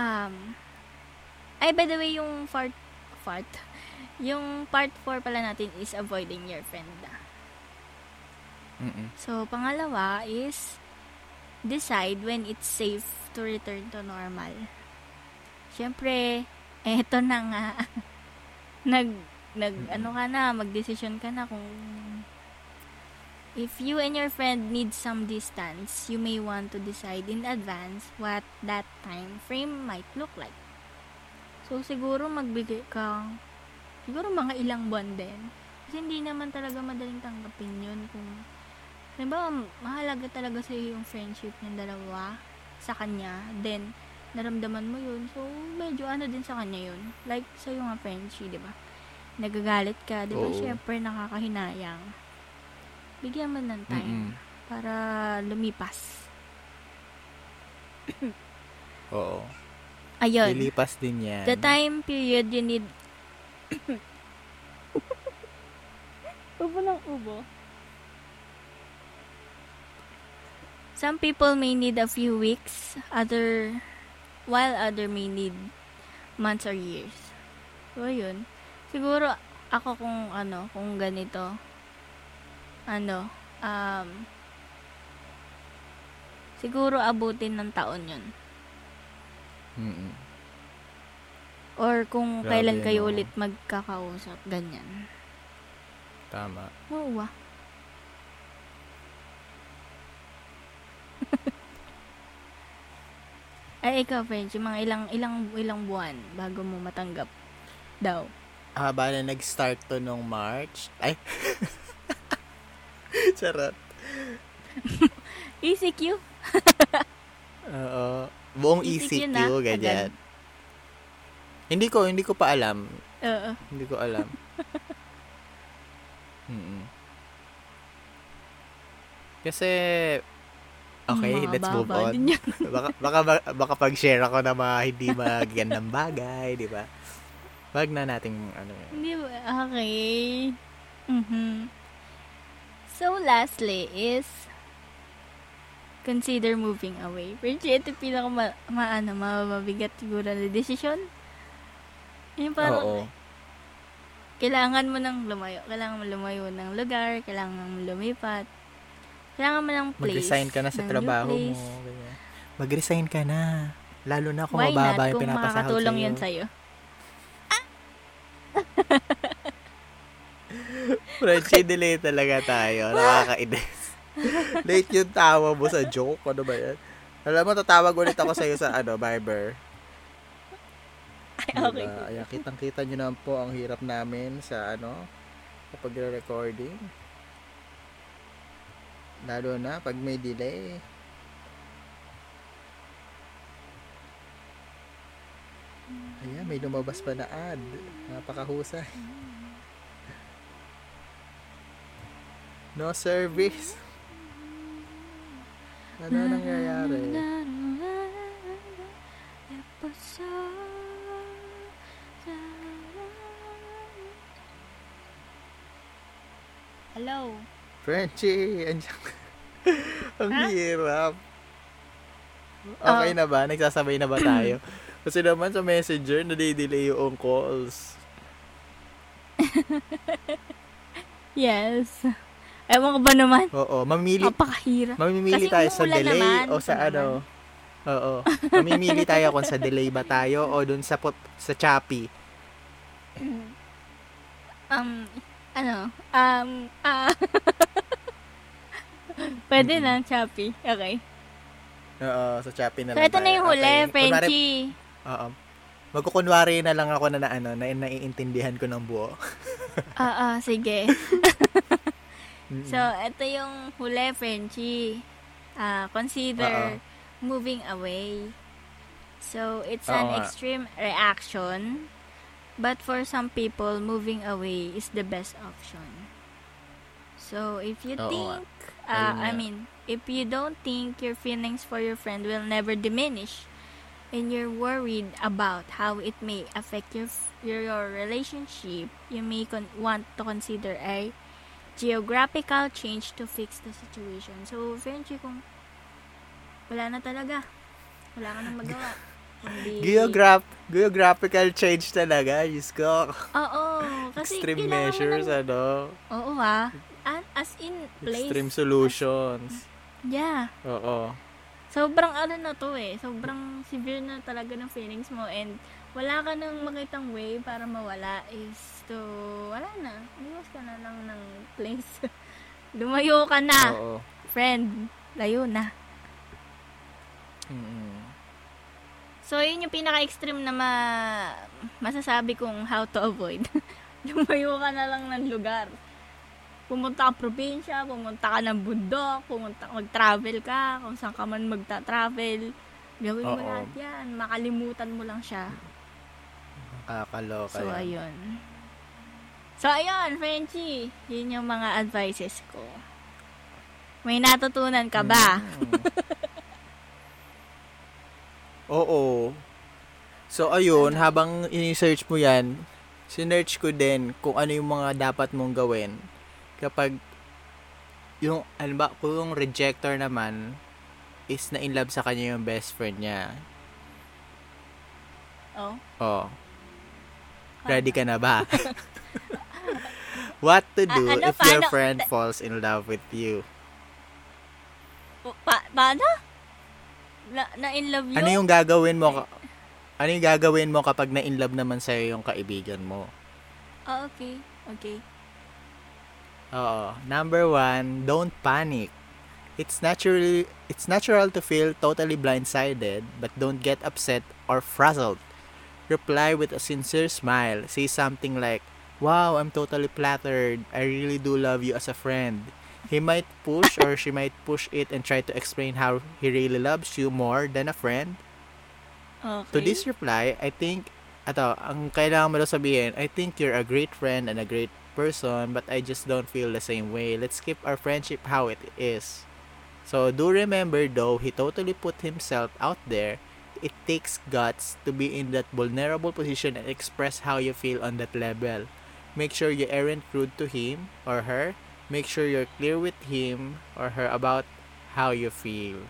Um, ay, by the way, yung part, part, yung part 4 pala natin is avoiding your friend. Mm-mm. So, pangalawa is decide when it's safe to return to normal. Siyempre, eto na nga. nag, nag, Mm-mm. ano ka na, magdesisyon ka na kung if you and your friend need some distance, you may want to decide in advance what that time frame might look like. So, siguro magbigay ka, siguro mga ilang buwan din. Kasi hindi naman talaga madaling tanggapin yun kung Halimbawa, mahalaga talaga sa yung friendship ng dalawa sa kanya. Then, naramdaman mo yun. So, medyo ano din sa kanya yun. Like, sa yung nga friendship, di ba? Nagagalit ka, di ba? Oo. Siyempre, nakakahinayang. Bigyan mo ng time Mm-mm. para lumipas. Oo. Ayun. Lilipas din yan. The time period you need... ubo ng ubo. Some people may need a few weeks, other while other may need months or years. So, yun. Siguro, ako kung ano, kung ganito, ano, um, siguro abutin ng taon yun. Mm-mm. Or kung Grabe, kailan kayo no? ulit magkakausap, ganyan. Tama. Oo ah. Ay, ikaw, French, yung mga ilang, ilang, ilang buwan bago mo matanggap daw. Ah, bala nag-start to nung March. Ay. Charot. ECQ? Oo. Buong ECQ ECQ, na, ganyan. agad. Hindi ko, hindi ko pa alam. Oo. Hindi ko alam. Mm-mm. Kasi, okay, Mga let's move on. baka, baka, baka pag-share ako ng mga hindi magandang bagay, di ba? Wag na nating, ano yun. Hindi ba? Okay. Mhm. So, lastly is consider moving away. French, ito pinaka ma, ma ano, mabigat siguro na desisyon. Yung parang, Oo. kailangan mo nang lumayo. Kailangan mo lumayo ng lugar. Kailangan mo lumipat. Kailangan mo ng place. Mag-resign ka na sa trabaho mo. ganyan. Mag-resign ka na. Lalo na kung Why mababa not? yung Kung pinapasahod makakatulong sa'yo. yan sa'yo. Frenchie, delay talaga tayo. Nakakainis. Late yung tawa mo sa joke. Ano ba yan? Alam mo, tatawag ulit ako sa'yo sa ano, Viber. Ay, Diba? okay. Ayan, kitang-kita nyo naman po ang hirap namin sa ano, kapag recording Lalo na pag may delay. Ayan, may lumabas pa na ad. Napakahusay. No service. Ano nangyayari? Hello. Frenchie. Ang Ha? hirap. Okay Oh. na ba? Nagsasabay na ba tayo? Kasi naman sa messenger, nadidelay yung calls. Yes. Ewan ko ba naman? Oo, mamili, Napakahirap. mamimili Kasi tayo sa delay naman, o sa ito ano. Oo. Mamimili tayo kung sa delay ba tayo o dun sa pot, sa Shopee. Um, ano? Um, ah. Pwede na, Chappy. Okay. Oo, sa Shopee na So, lang ito na tayo. yung huli, Okay. Frenchie. Oo. Magkukunwari na lang ako na, na ano, na naiintindihan ko ng buo. Ah, ah, sige. So, ito yung huli, Frenchie. Ah, consider moving away. So, it's Oo an extreme reaction. But for some people, moving away is the best option. So, if you Oo think, Ayun I mean, if you don't think your feelings for your friend will never diminish, and you're worried about how it may affect your your, your relationship, you may con- want to consider a geographical change to fix the situation. So, Frenchie, kung wala na talaga, wala ka nang magawa. Hindi, Geograph, geographical change talaga, Diyos ko. Oo, kasi Extreme measures, ng- ano? Oo ah. An- As in, place. Extreme solutions. Yeah. Oo. Sobrang ano na to eh. Sobrang severe na talaga ng feelings mo and wala ka nang makitang way para mawala is to, wala na. Iwas ka na lang ng place. Lumayo ka na. Oo. Friend, layo na. Mm-mm. So, yun yung pinaka-extreme na ma- masasabi kong how to avoid. Lumayo ka na lang ng lugar. Pumunta ka probinsya, pumunta ka ng bundok, pumunta mag-travel ka, kung saan ka man magta-travel. Gawin mo Oo. lahat yan. Makalimutan mo lang siya. Kakaloka So, yan. ayun. So, ayun, Frenchie. Yun yung mga advices ko. May natutunan ka ba? Mm. Oo. So, ayun, habang in-search mo yan, sinearch ko din kung ano yung mga dapat mong gawin kapag yung, ano ba, kung yung rejector naman is na in love sa kanya yung best friend niya. Oh. Oh. Ready ka na ba? What to do A- ano, if your paano- friend falls in love with you? Pa- paano? Na, na in love yun? Ano yung gagawin mo? Ano yung gagawin mo kapag na in love naman sa'yo yung kaibigan mo? Ah, okay. Okay. Oo. Number one, don't panic. It's naturally it's natural to feel totally blindsided, but don't get upset or frazzled. Reply with a sincere smile. Say something like, "Wow, I'm totally flattered. I really do love you as a friend." He might push or she might push it and try to explain how he really loves you more than a friend. Okay. To this reply, I think, ato, ang kailangan mo daw sabihin, I think you're a great friend and a great person, but I just don't feel the same way. Let's keep our friendship how it is. So, do remember though, he totally put himself out there. It takes guts to be in that vulnerable position and express how you feel on that level. Make sure you aren't rude to him or her. Make sure you're clear with him or her about how you feel.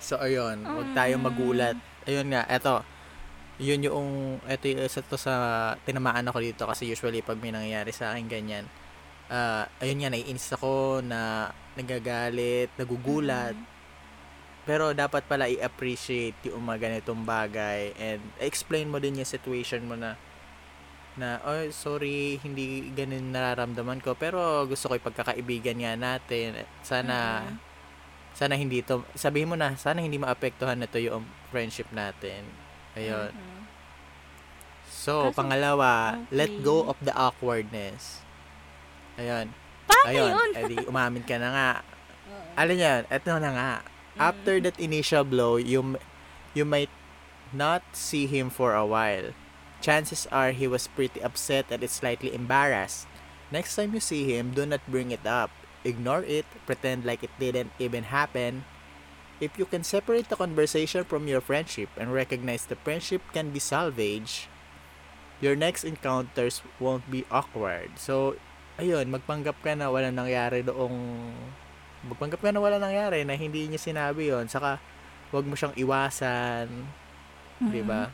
So, ayun. Huwag tayong magulat. Ayun nga, eto. Yun yung, eto yung isa to sa tinamaan ako dito kasi usually pag may nangyayari sa akin ganyan, ah ayun nga, naiinis ako na nagagalit, nagugulat. Pero dapat pala i-appreciate yung mga ganitong bagay and explain mo din yung situation mo na na, oh, sorry, hindi ganun nararamdaman ko. Pero gusto ko ipagkakaibigan nga natin. Sana, Mhm. sana hindi to, sabihin mo na, sana hindi maapektuhan na to yung friendship natin. Ayun. Mhm. So, Kaso- pangalawa, let okay. go of the awkwardness. Ayun. Paano Ayun. yun? Edi, umamin ka na nga. Alam yan, eto na nga. After Mm. that initial blow, you, you might not see him for a while. Chances are he was pretty upset and slightly embarrassed. Next time you see him, do not bring it up. Ignore it, pretend like it didn't even happen. If you can separate the conversation from your friendship and recognize the friendship can be salvaged, your next encounters won't be awkward. So, ayun, magpanggap ka na wala nangyari doong magpanggap ka na wala nangyari na hindi niya sinabi yon saka wag mo siyang iwasan Mm-hmm. di ba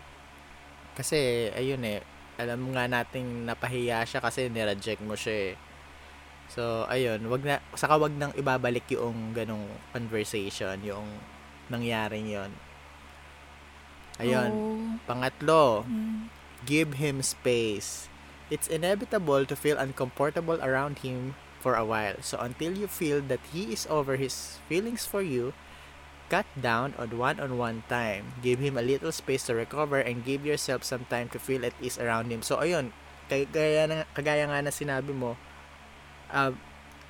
kasi ayun eh alam mo nga nating napahiya siya kasi nireject mo siya eh so ayun wag na saka wag nang ibabalik yung ganong conversation yung nangyaring yon ayun Oh. pangatlo Mm. give him space. It's inevitable to feel uncomfortable around him for a while. So until you feel that he is over his feelings for you, cut down on one-on-one time. Give him a little space to recover and give yourself some time to feel at ease around him. So ayun, kagaya, na, kagaya nga na sinabi mo, uh,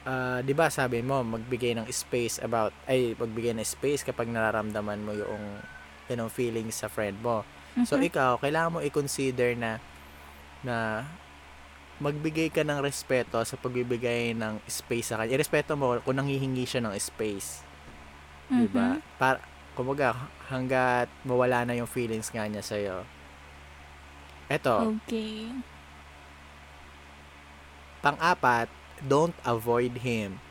uh, 'di ba sabi mo magbigay ng space about ay magbigay ng space kapag nararamdaman mo yung ganong feelings sa friend mo. So Mhm. ikaw, kailangan mo i-consider na na magbigay ka ng respeto sa pagbibigay ng space sa kanya. Irespeto mo kung nanghihingi siya ng space, 'di ba? Para Kumbaga, hanggat mawala na yung feelings nga niya sa'yo. Eto, Okay. pang-apat, don't avoid him.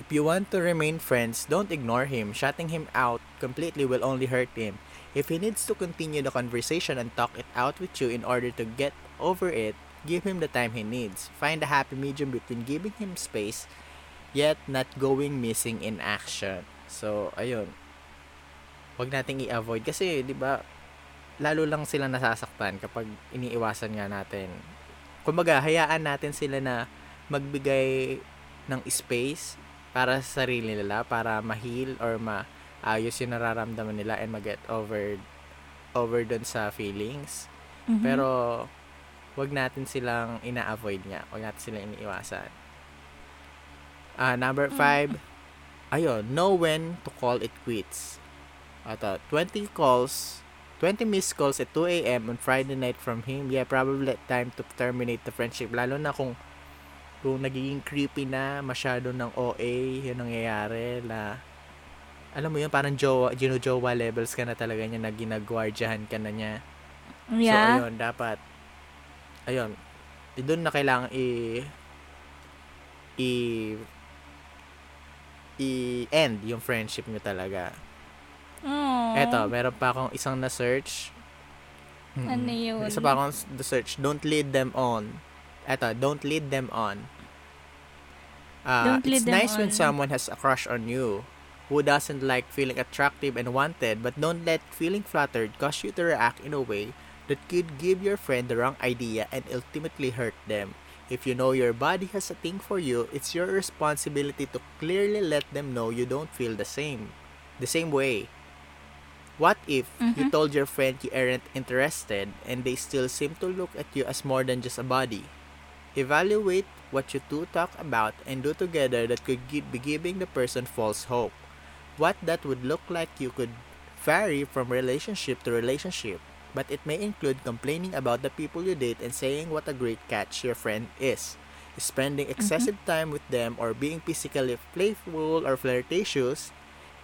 If you want to remain friends, don't ignore him. Shutting him out completely will only hurt him. If he needs to continue the conversation and talk it out with you in order to get over it, give him the time he needs. Find a happy medium between giving him space yet not going missing in action. So, ayun. Huwag nating i-avoid kasi, 'di ba? Lalo lang sila nasasaktan kapag iniiwasan nga natin. Kumbaga, hayaan natin sila na magbigay ng space para sa sarili nila, para ma-heal or maayos yung nararamdaman nila and mag-get over over dun sa feelings. Mhm. Pero, wag natin silang ina-avoid nga. Wag natin silang iniiwasan. Ah, number five, ayun, know when to call it quits. Ito, 20 calls, 20 missed calls at 2 a.m. on Friday night from him. Yeah, probably time to terminate the friendship. Lalo na kung kung nagiging creepy na, masyado ng OA, yun ang nangyayari, na, alam mo yun, parang jowa, gino-jowa levels ka na talaga niya, na ginagwardyahan ka na niya. So, Yeah. ayun, dapat, ayun, doon na kailangan i, i, i-end yung friendship nyo talaga. Aww. Eto, meron pa akong isang na-search. Mm-mm. Ano yun? Isa pa akong na-search. Don't lead them on. Eto, don't lead them on. Uh, Don't lead it's them nice when on. someone has a crush on you. Who doesn't like feeling attractive and wanted, but don't let feeling flattered cause you to react in a way that could give your friend the wrong idea and ultimately hurt them. If you know your body has a thing for you, it's your responsibility to clearly let them know you don't feel the same. The same way. What if you Mhm. told your friend you aren't interested and they still seem to look at you as more than just a body? Evaluate what you two talk about and do together that could be giving the person false hope. What that would look like you could vary from relationship to relationship, but it may include complaining about the people you date and saying what a great catch your friend is. Spending mm-hmm. excessive time with them or being physically playful or flirtatious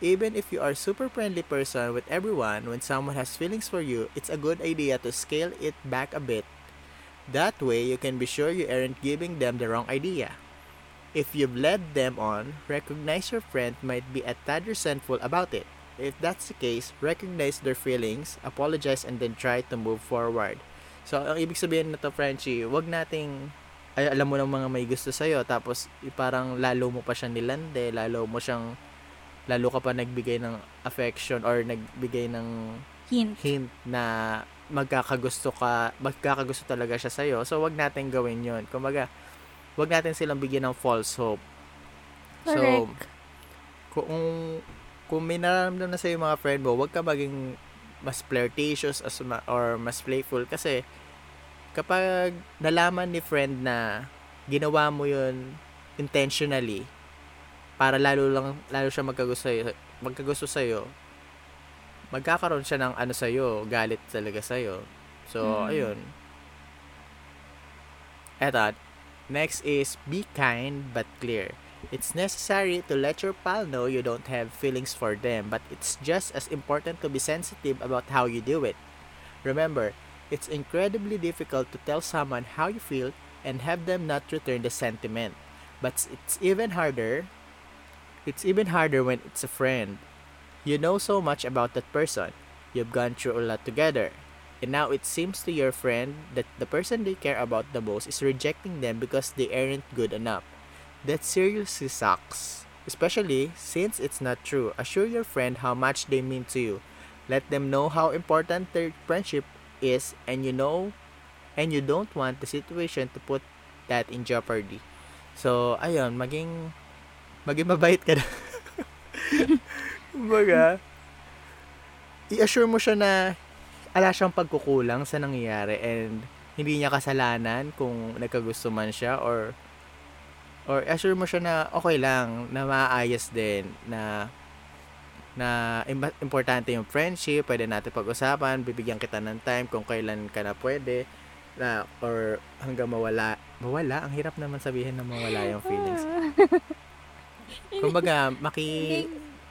even if you are super friendly person with everyone when someone has feelings for you it's a good idea to scale it back a bit. That way you can be sure you aren't giving them the wrong idea. If you've led them on recognize your friend might be a tad resentful about it if that's the case recognize their feelings apologize and then try to move forward so ang ibig sabihin na to Frenchie wag nating ay alam mo ng mga may gusto sa'yo tapos eh, parang lalo mo pa siya nilande lalo mo siyang lalo ka pa nagbigay ng affection or nagbigay ng Hint. hint na magkakagusto ka, magkakagusto talaga siya sa'yo. So, wag natin gawin yon Kumbaga, wag natin silang bigyan ng false hope. So, Correct. kung, kung may nararamdaman na yung mga friend mo, wag ka maging mas flirtatious as ma- or mas playful. Kasi kapag nalaman ni friend na ginawa mo yun intentionally para lalo lang lalo siya magkagusto sa'yo, magkagusto sa'yo magkakaroon siya ng ano sa'yo galit talaga sa'yo. So Mm. ayun. Eto next is be kind but clear it's necessary to let your pal know you don't have feelings for them but it's just as important to be sensitive about how you do it remember it's incredibly difficult to tell someone how you feel and have them not return the sentiment but it's even harder it's even harder when it's a friend. You know so much about that person. You've gone through a lot together. And now it seems to your friend that the person they care about the most is rejecting them because they aren't good enough. That seriously sucks. Especially since it's not true. Assure your friend how much they mean to you. Let them know how important their friendship is and you know and you don't want the situation to put that in jeopardy. So, ayun, maging maging mabait ka na. Kumbaga, i-assure mo siya na ala siyang pagkukulang sa nangyayari and hindi niya kasalanan kung nagkagusto man siya or or assure mo siya na okay lang, na maayos din, na na im- importante yung friendship, pwede natin pag-usapan, bibigyan kita ng time kung kailan ka na pwede, na, or hanggang mawala, mawala, ang hirap naman sabihin na mawala yung feelings. Kumbaga, maki,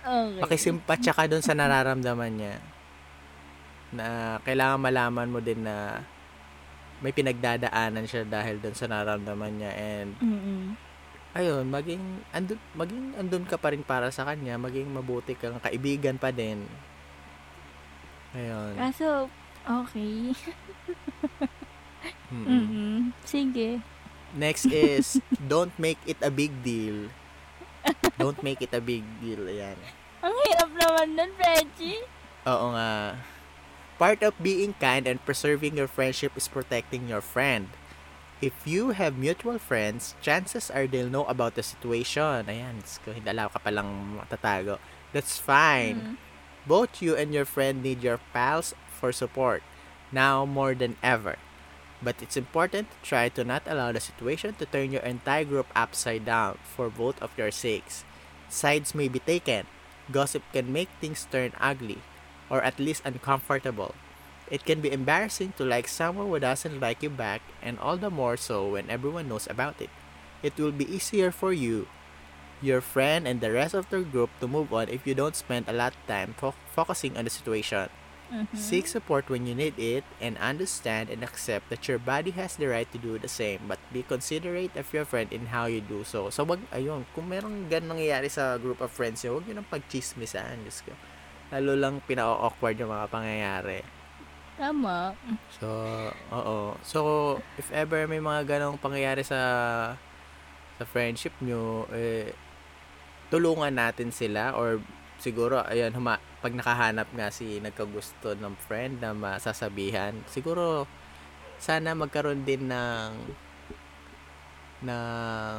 Okay. Pakisimpatya ka dun sa nararamdaman niya. Na kailangan malaman mo din na may pinagdadaanan siya dahil dun sa nararamdaman niya and Mm-mm. Ayun, maging andun, maging andun ka pa rin para sa kanya, maging mabuti kang kaibigan pa din. Ayun. Kaso, okay. Mm-mm. Sige. Next is don't make it a big deal. Don't make it a big deal. Ayan. Ang hirap naman nun, Frenchie. Oo nga. Part of being kind and preserving your friendship is protecting your friend. If you have mutual friends, chances are they'll know about the situation. Ayan, ko, hindi alam ka palang matatago. That's fine. Mm. Both you and your friend need your pals for support, now more than ever. But it's important to try to not allow the situation to turn your entire group upside down for both of your sakes. Sides may be taken. Gossip can make things turn ugly, or at least uncomfortable. It can be embarrassing to like someone who doesn't like you back, and all the more so when everyone knows about it. It will be easier for you, your friend, and the rest of the group to move on if you don't spend a lot of time fo- focusing on the situation. Mhm. Seek support when you need it and understand and accept that your body has the right to do the same but be considerate of your friend in how you do so. So wag ayun, kung merong ganun nangyayari sa group of friends niyo, wag niyo nang pagchismisan, Diyos ko. Lalo lang pinaka-awkward yung mga pangyayari. Tama. So, oo. So, if ever may mga ganong pangyayari sa sa friendship nyo, eh, tulungan natin sila or siguro, ayan, huma, pag nakahanap nga si nagkagusto ng friend na masasabihan, siguro, sana magkaroon din ng ng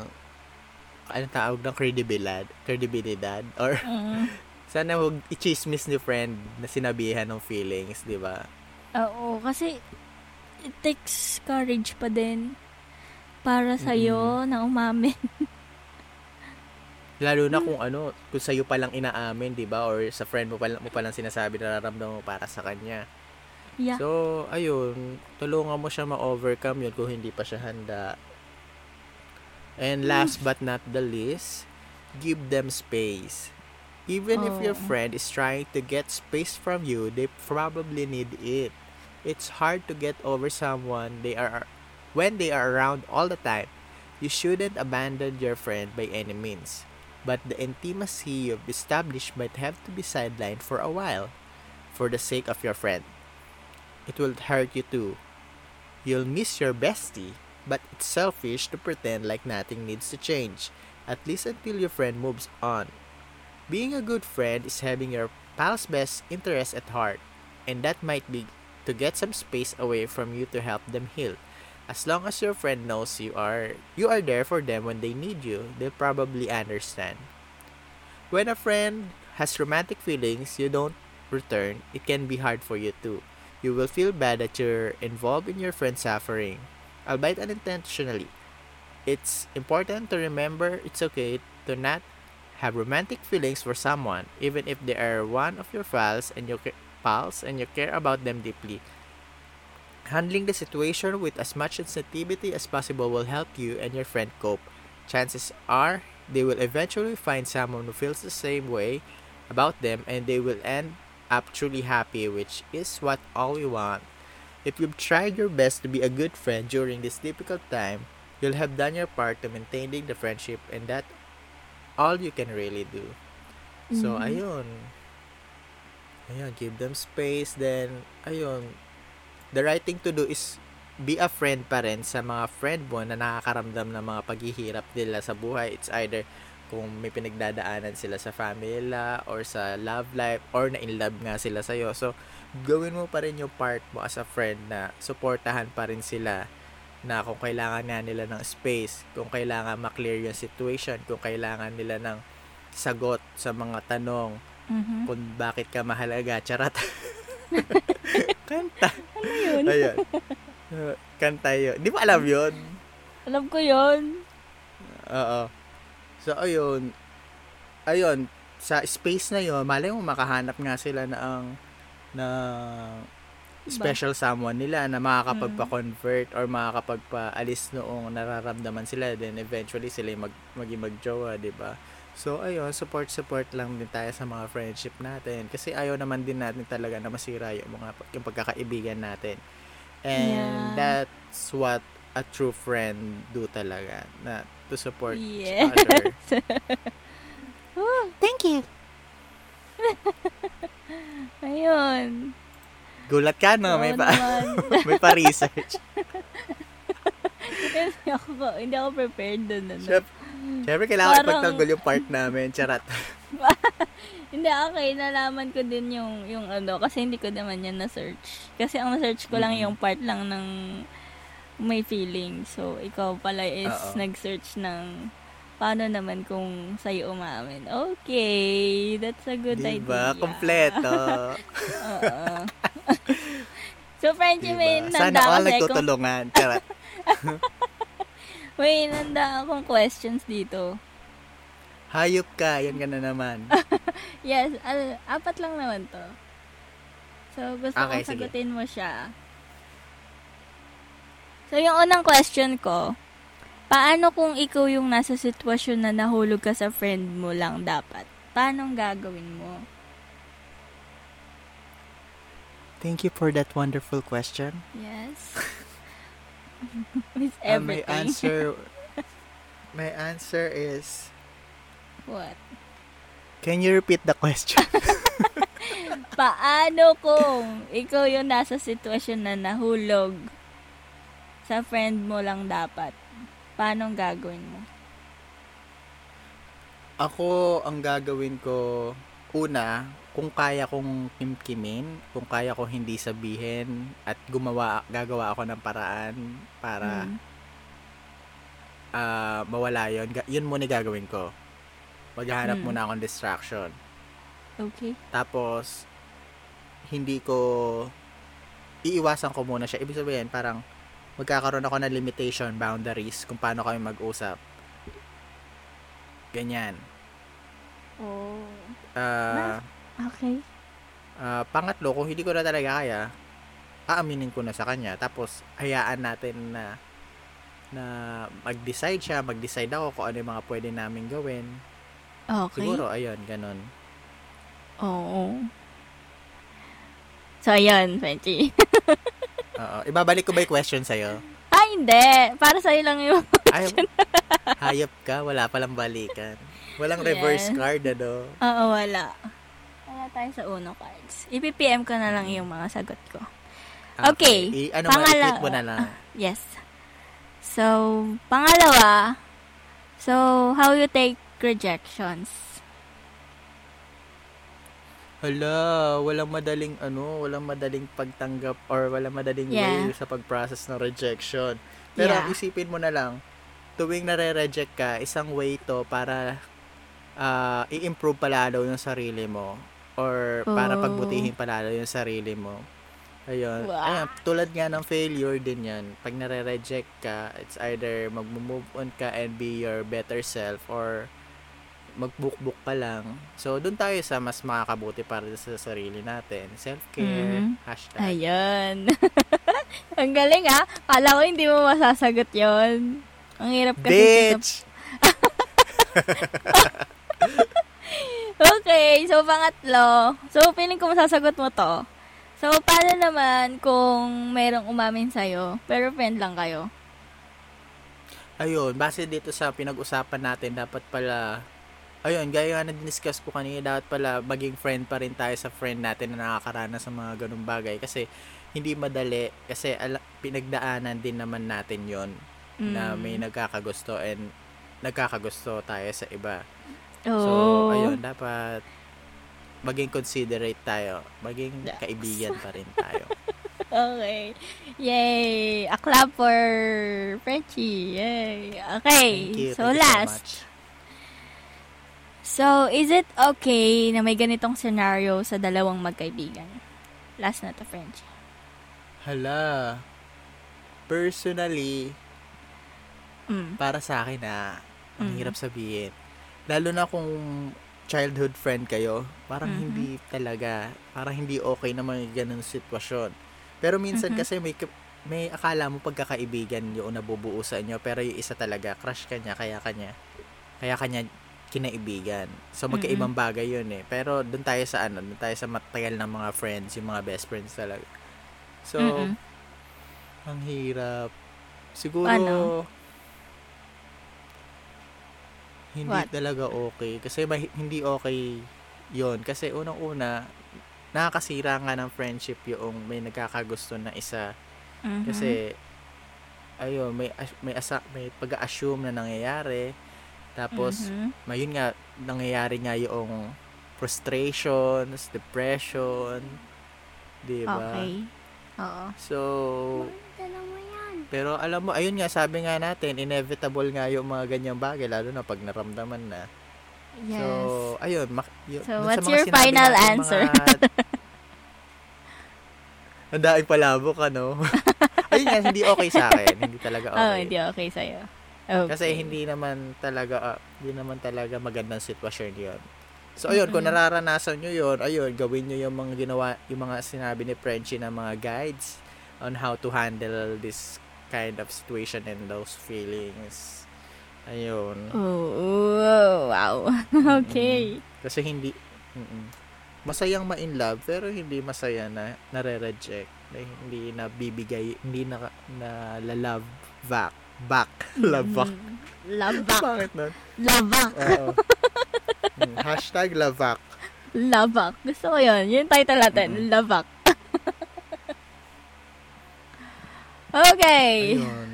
anong tawag ng credibilidad, credibilidad or Mm. sana huwag i-chismis ni friend na sinabihan ng feelings, di ba? Oo, kasi it takes courage pa din para sa'yo na umamin. Lalo na kung ano, kung sa'yo palang inaamin, di ba? Or sa friend mo palang, mo palang sinasabi na nararamdaman mo para sa kanya. Yeah. So, ayun, tulungan mo siya ma-overcome yun kung hindi pa siya handa. And last but not the least, give them space. Even if your friend is trying to get space from you, they probably need it. It's hard to get over someone they are when they are around all the time. You shouldn't abandon your friend by any means. But the intimacy you've established might have to be sidelined for a while for the sake of your friend it will hurt you too. You'll miss your bestie, but it's selfish to pretend like nothing needs to change, at least until your friend moves on. Being a good friend is having your pal's best interest at heart, and that might be to get some space away from you to help them heal. As long as your friend knows you are you are there for them when they need you, they'll probably understand. When a friend has romantic feelings you don't return, it can be hard for you too. You will feel bad that you're involved in your friend's suffering, albeit unintentionally. It's important to remember it's okay to not have romantic feelings for someone, even if they are one of your pals and you pals and you care about them deeply. Handling the situation with as much sensitivity as possible will help you and your friend cope. Chances are they will eventually find someone who feels the same way about them and they will end up truly happy, which is what all we want. If you've tried your best to be a good friend during this difficult time, you'll have done your part to maintaining the friendship and that all you can really do. So, Mhm. ayun. Ayun, give them space. Then, ayun. The right thing to do is be a friend pa rin sa mga friend mo na nakakaramdam ng mga paghihirap nila sa buhay. It's either kung may pinagdadaanan sila sa family or sa love life or na in love nga sila sa'yo. So, gawin mo pa rin yung part mo as a friend na supportahan pa rin sila na kung kailangan nga nila ng space, kung kailangan maklear yung situation, kung kailangan nila ng sagot sa mga tanong, Mhm. kung bakit ka mahalaga, charat. Kanta. Ano yun? Ayun. Uh, Kanta yun. Di ba alam yun? Alam ko yun. Oo. So, ayun. Ayun. Sa space na yun, malay mo makahanap nga sila na ang na special someone nila na makakapagpa-convert or makakapagpa-alis noong nararamdaman sila then eventually sila mag, maging magjowa, di ba? So, ayun, support-support lang din tayo sa mga friendship natin. Kasi ayaw naman din natin talaga na masira yung mga yung pagkakaibigan natin. And Yeah. that's what a true friend do talaga. Na to support Yes. each other. Oh, Thank you. ayun. Gulat ka, no? May pa, may pa-research. hindi ako, hindi ako prepared dun. Ano. Syempre kailangan Parang- ipagtanggol yung part namin. Charat. Hindi, okay. Nalaman ko din yung, yung ano, kasi hindi ko naman yan na-search. Kasi ang na-search ko lang Mhm. yung part lang ng may feeling. So, ikaw pala is Oo. nag-search ng paano naman kung sa'yo umamin. Okay, that's a good diba? idea. Kompleto. Oo. so, Frenchie, may diba? nanda Sana all nagtutulungan. Charat. May nanda akong questions dito. Hayop ka. Yan ka na naman. Yes, al- apat lang naman to. So, gusto Okay, kong sige. sagutin mo siya. So, yung unang question ko, paano kung ikaw yung nasa sitwasyon na nahulog ka sa friend mo lang dapat? Paano gagawin mo? Thank you for that wonderful question. Yes. It's Uh, my everything. answer my answer is What? Can you repeat the question? Paano kung ikaw yung nasa sitwasyon na nahulog sa friend mo lang dapat? Paano gagawin mo? Ako ang gagawin ko una, kung kaya kong kimkimin, kung kaya kong hindi sabihin at gumawa gagawa ako ng paraan para Mm. ah, mawala 'yon. Yun muna gagawin ko. Maghahanap Mm. muna akong distraction. Okay. Tapos, hindi ko, iiwasan ko muna siya. Ibig sabihin, parang, magkakaroon ako ng limitation, boundaries, kung paano kami mag-usap. Ganyan. Oh. Ah, Okay. ah, pangatlo, kung hindi ko na talaga kaya, aaminin ko na sa kanya. Tapos, hayaan natin na na mag-decide siya, mag-decide ako kung ano yung mga pwede namin gawin. Okay. Siguro, ayun, ganun. Oo. So, ayun, Frenchie. Oo. Ibabalik ko ba yung question sa'yo? ah, hindi. Para sa'yo lang yung... Ay, hayop ka, wala palang balikan. Walang Yes. reverse card, ano? Oo, wala. Wala tayo sa uno cards. I-PM ko na lang yung mga sagot ko. Okay. I, ano Pangala- mo, na lang. Yes. So, pangalawa, so, how you take rejections? Hala, walang madaling ano, walang madaling pagtanggap or walang madaling Yeah. way sa pag-process ng rejection. Pero Yeah. isipin mo na lang, tuwing nare-reject ka, isang way to para ah, i-improve palalo yung sarili mo or para Oh. pagbutihin palalo yung sarili mo. Ayun. Wow. Ayun, tulad nga ng failure din yan. Pag nare-reject ka, it's either mag-move on ka and be your better self or magbukbuk ka lang. So, doon tayo sa mas makakabuti para sa sarili natin. Self-care, Mhm. hashtag. Ayun. Ang galing ah. Kala ko hindi mo masasagot yon. Ang hirap kasi. Bitch! Okay, so pangatlo. So, feeling ko masasagot mo to. So, paano naman kung merong umamin sa'yo, pero friend lang kayo? Ayun, base dito sa pinag-usapan natin, dapat pala, ayun, gaya nga na discuss ko kanina, dapat pala maging friend pa rin tayo sa friend natin na nakakaranas sa mga ganung bagay. Kasi, hindi madali, kasi ala, pinagdaanan din naman natin yon na Mm. may nagkakagusto and nagkakagusto tayo sa iba. Oh. So, ayun, dapat maging considerate tayo. Maging kaibigan pa rin tayo. Okay. Yay! A clap for Frenchie. Yay! Okay. Thank you. So, Thank you so last. much. So, is it okay na may ganitong scenario sa dalawang magkaibigan? Last na to, Frenchie. Hala. Personally, Mm. para sa akin na ang Mm. hirap sabihin. Lalo na kung childhood friend kayo, parang Mhm. hindi talaga, parang hindi okay na may ganun sitwasyon. Pero minsan Mhm. kasi may may akala mo pagkakaibigan yung nabubuo sa inyo, pero yung isa talaga, crush ka niya, kaya kanya, kaya kanya kinaibigan. So, magkaibang bagay yun eh. Pero, doon tayo sa ano, doon tayo sa matagal ng mga friends, yung mga best friends talaga. So, Mm-mm. ang hirap. Siguro, Paano? Hindi What? talaga okay. Kasi ma- hindi okay yon Kasi unang-una, nakakasira nga ng friendship yung may nagkakagusto na isa. Mhm. Kasi, ayun, may, may, asa, may pag-assume na nangyayari. Tapos, Mhm. mayun nga, nangyayari nga yung frustrations, depression, di ba? Okay. Oo. So. Pero alam mo, ayun nga, sabi nga natin, inevitable nga yung mga ganyang bagay, lalo na pag naramdaman na. Yes. So, ayun. Mak- yun, So, what's your final nating answer? Mga... Ang daing palabok, ano? ayun nga, hindi okay sa akin. Hindi talaga okay. Oh, hindi okay sa'yo. Okay. Kasi hindi naman talaga, ah, hindi naman talaga magandang sitwasyon yon So, ayun, kung Mm-mm. nararanasan nyo yon ayun, gawin nyo yung mga ginawa, yung mga sinabi ni Frenchie na mga guides on how to handle this kind of situation and those feelings. Ayun. Oh, wow. okay. Kasi hindi, mm masayang ma-in love, pero hindi masaya na nare-reject. Na hindi na bibigay, hindi na, na la-love back. Back. love back. Mm. Love back. Bakit nun? Love back. Oo. Mm, Hashtag lavak. Love back. Gusto ko yun. Yun yung title natin. Mm-mm. Love back. Okay. Ayun.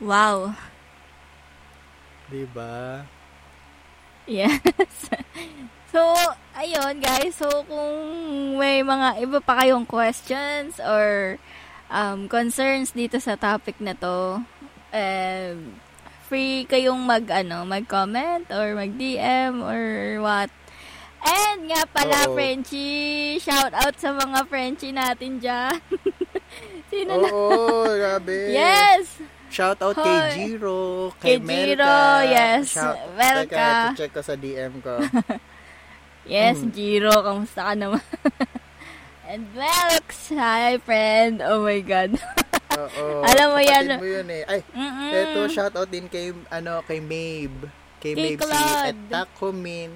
Wow. Diba? Yes. so, ayun guys. So, kung may mga iba pa kayong questions or um, concerns dito sa topic na to, um, free kayong mag, ano, mag-comment or mag-DM or what. And nga pala, Oo. Frenchie, shout out sa mga Frenchie natin dyan. Sino na? Oo, grabe. Yes! Shout out Hoy. kay Jiro, kay Kay Jiro, Melka. yes. Shout, Melka. Teka, check ko sa DM ko. Yes, Mm. Jiro, kamusta ka naman? And Melx, hi friend. Oh my God. Oo. Alam mo yan. mo yun eh. Ay, Mm-mm. eto, shout out din kay, ano, kay Mabe. Kay, Kay Mabe si Claude. at Takumin,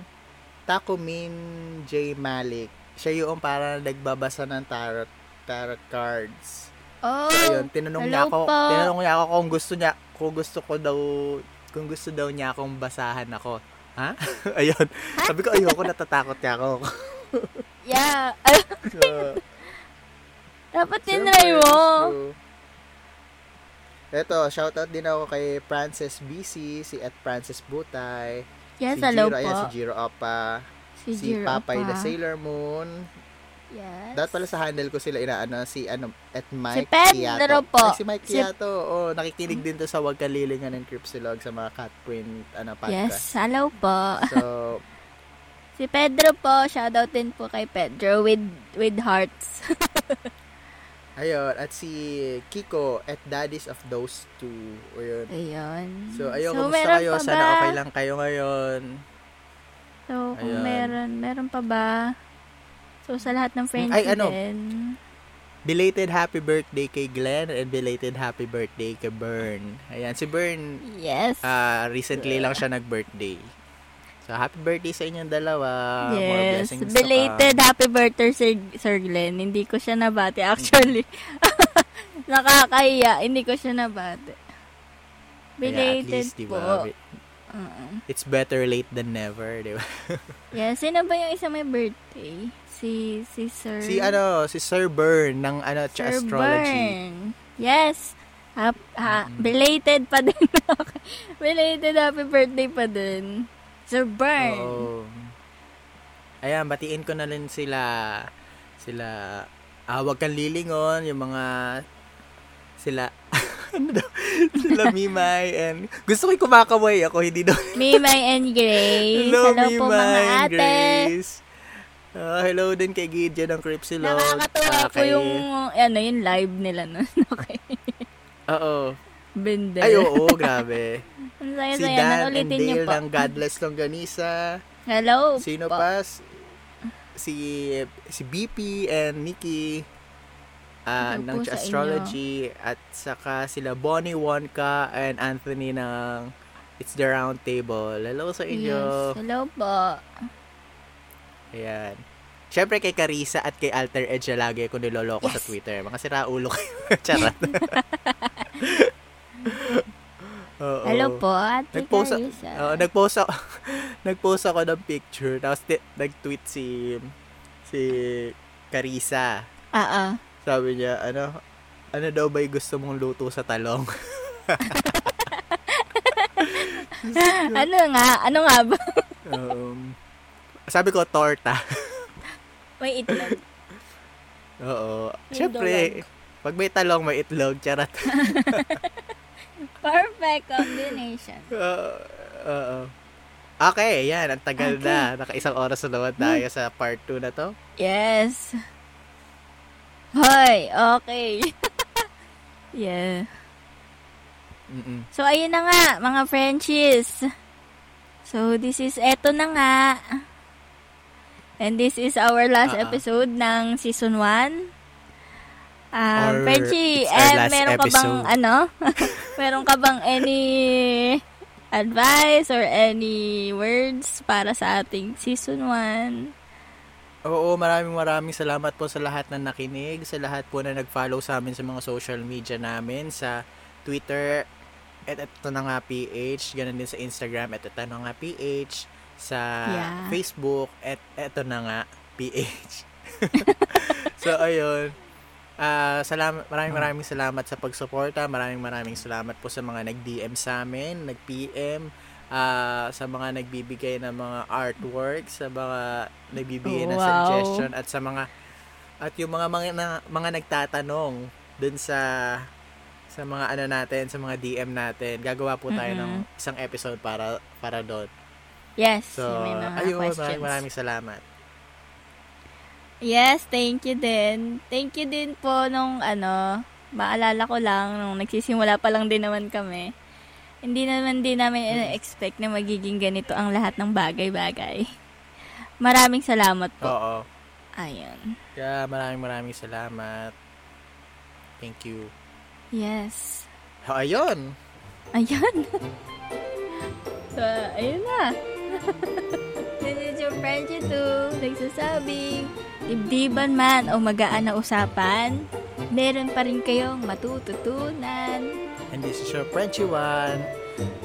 Takumin J. Malik. Siya yung parang nagbabasa ng tarot, tarot cards. Oh, So, ayun, tinanong niya ako, po. tinanong niya ako kung gusto niya, kung gusto ko daw, kung gusto daw niya akong basahan ako. Ha? ayun. Sabi ko, ayoko, natatakot niya ako. yeah. so, Dapat tinry mo. so, eto, shoutout din ako kay Frances BC, si at Frances Butay, Yes, si hello Jiro, po. ayan, si Jiro Opa, Si, si Jiro Papay pa. the Sailor Moon. Yes. Dapat pala sa handle ko sila inaano si ano at Mike Pedro Kiato. po. Ay, si Mike Si- Kiato. Oh, nakikinig din to sa Wag Kalilingan ng Cripsilog sa mga Catprint ano podcast. Yes, hello po. So, Si Pedro po, shoutout din po kay Pedro with with hearts. ayun. At si Kiko at Daddies of Those Two. Ayun. Ayun. So, ayun, So, kumusta kayo? Sana okay lang kayo ngayon. So, kung Ayun. meron, meron pa ba? So, sa lahat ng friends Ay, ano? din. Belated happy birthday kay Glenn and belated happy birthday kay Bern. Ayan, si Bern, Yes. ah recently lang siya nag-birthday. So, happy birthday sa inyong dalawa. More yes. to Belated happy birthday, Sir, Sir Glenn. Hindi ko siya nabati, actually. Nakakahiya. Hindi ko siya nabati. Kaya Belated at least, po. Oo. It's better late than never, di ba? Yeah, sino ba yung isa may birthday? Si, si Sir... Si ano, si Sir Bern ng ano, Sir astrology. Bern. Yes. Ha, Mm-mm. belated pa din. Belated happy birthday pa din. Sir Bern. Oo. Ayan, batiin ko na rin sila sila ah, wag kang lilingon, yung mga sila ano daw? sila Mimay and gusto ko kumakaway ako, hindi daw. Mimay and Grace. Hello, po mga ate. Grace. Ah, hello din kay Gideon ng Cripsilog. Nakakatuwa Ah, po kay- yung, ano, yung live nila nun. okay. Oo. Bender. Ay, oo, grabe. Ang si saya-saya. Dan and Dale po. ng Godless Longganisa. Hello Sino po. pa? Si si BP and Nikki ah Hello ng astrology at saka sila Bonnie Wonka and Anthony ng It's the round table. Hello sa inyo. Yes. Hello po. Ayan. Siyempre kay Carissa at kay Alter Edge na lagi ko niloloko sa Yes. Twitter. Mga sira ulo kayo. Charot. Oo. Hello po, Ate Nag-post, Carissa. Oo, nag-post ako, nag-post ako ng picture. Tapos ti- nag-tweet si si Carissa. Oo. Sabi niya, ano, ano daw ba gusto mong luto sa talong? ano nga? Ano nga ba? um, sabi ko, torta. May itlog. Oo. May Siyempre, pag may talong, may itlog. Charot. Perfect combination. Oo. Oo. Okay, yan. Ang tagal Okay. na. Naka-isang oras na naman tayo sa part 2 na to. Yes. Hoy, okay. yeah. Mm-mm. So, ayun na nga, mga Frenchies. So, this is, eto na nga. And this is our last Ah, ah. episode ng season 1. Um, Or Frenchie, eh, meron ka bang, ano? meron ka bang any advice or any words para sa ating season 1? Oo, maraming maraming salamat po sa lahat na nakinig, sa lahat po na nag-follow sa amin sa mga social media namin, sa Twitter, at ito na nga PH, ganun din sa Instagram, at ito na nga PH, sa Yeah. Facebook, at ito na nga PH. so, ayun. Ah, salamat, maraming maraming salamat sa pagsuporta. Maraming maraming salamat po sa mga nag-DM sa amin, nag-PM, ah, sa mga nagbibigay ng mga artwork, sa mga nagbibigay ng Wow. suggestion at sa mga at yung mga mga, na- mga nagtatanong dun sa sa mga ano natin, sa mga DM natin. Gagawa po tayo ng Mhm. isang episode para para doon. Yes, So, may mga ayun, questions. maraming maraming salamat. Yes, thank you din. Thank you din po nung ano, maalala ko lang nung nagsisimula pa lang din naman kami. Hindi naman din namin expect na magiging ganito ang lahat ng bagay-bagay. Maraming salamat po. Oo. Ayun. Kaya maraming maraming salamat. Thank you. Yes. Ayun. Ayun. so, ayun na. This is your Frenchie too. Nagsasabing, dibdiban man o magaan na usapan, meron pa rin kayong matututunan. And this is your Frenchy One.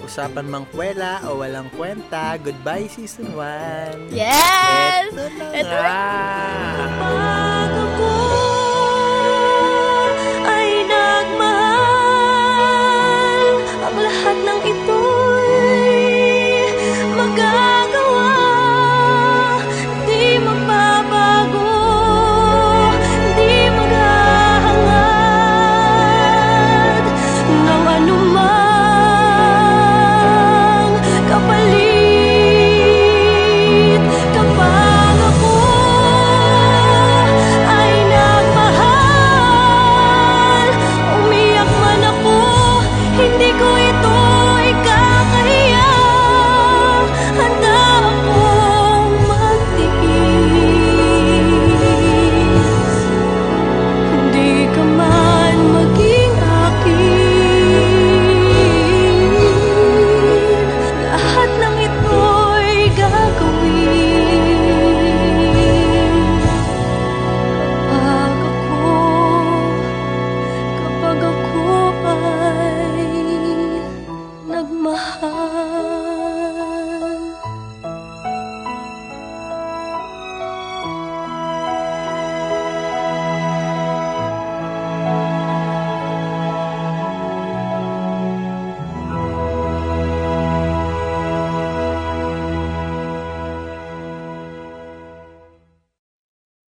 Usapan mang kwela o walang kwenta. Goodbye, Season 1. Yes! Ito na Ito ko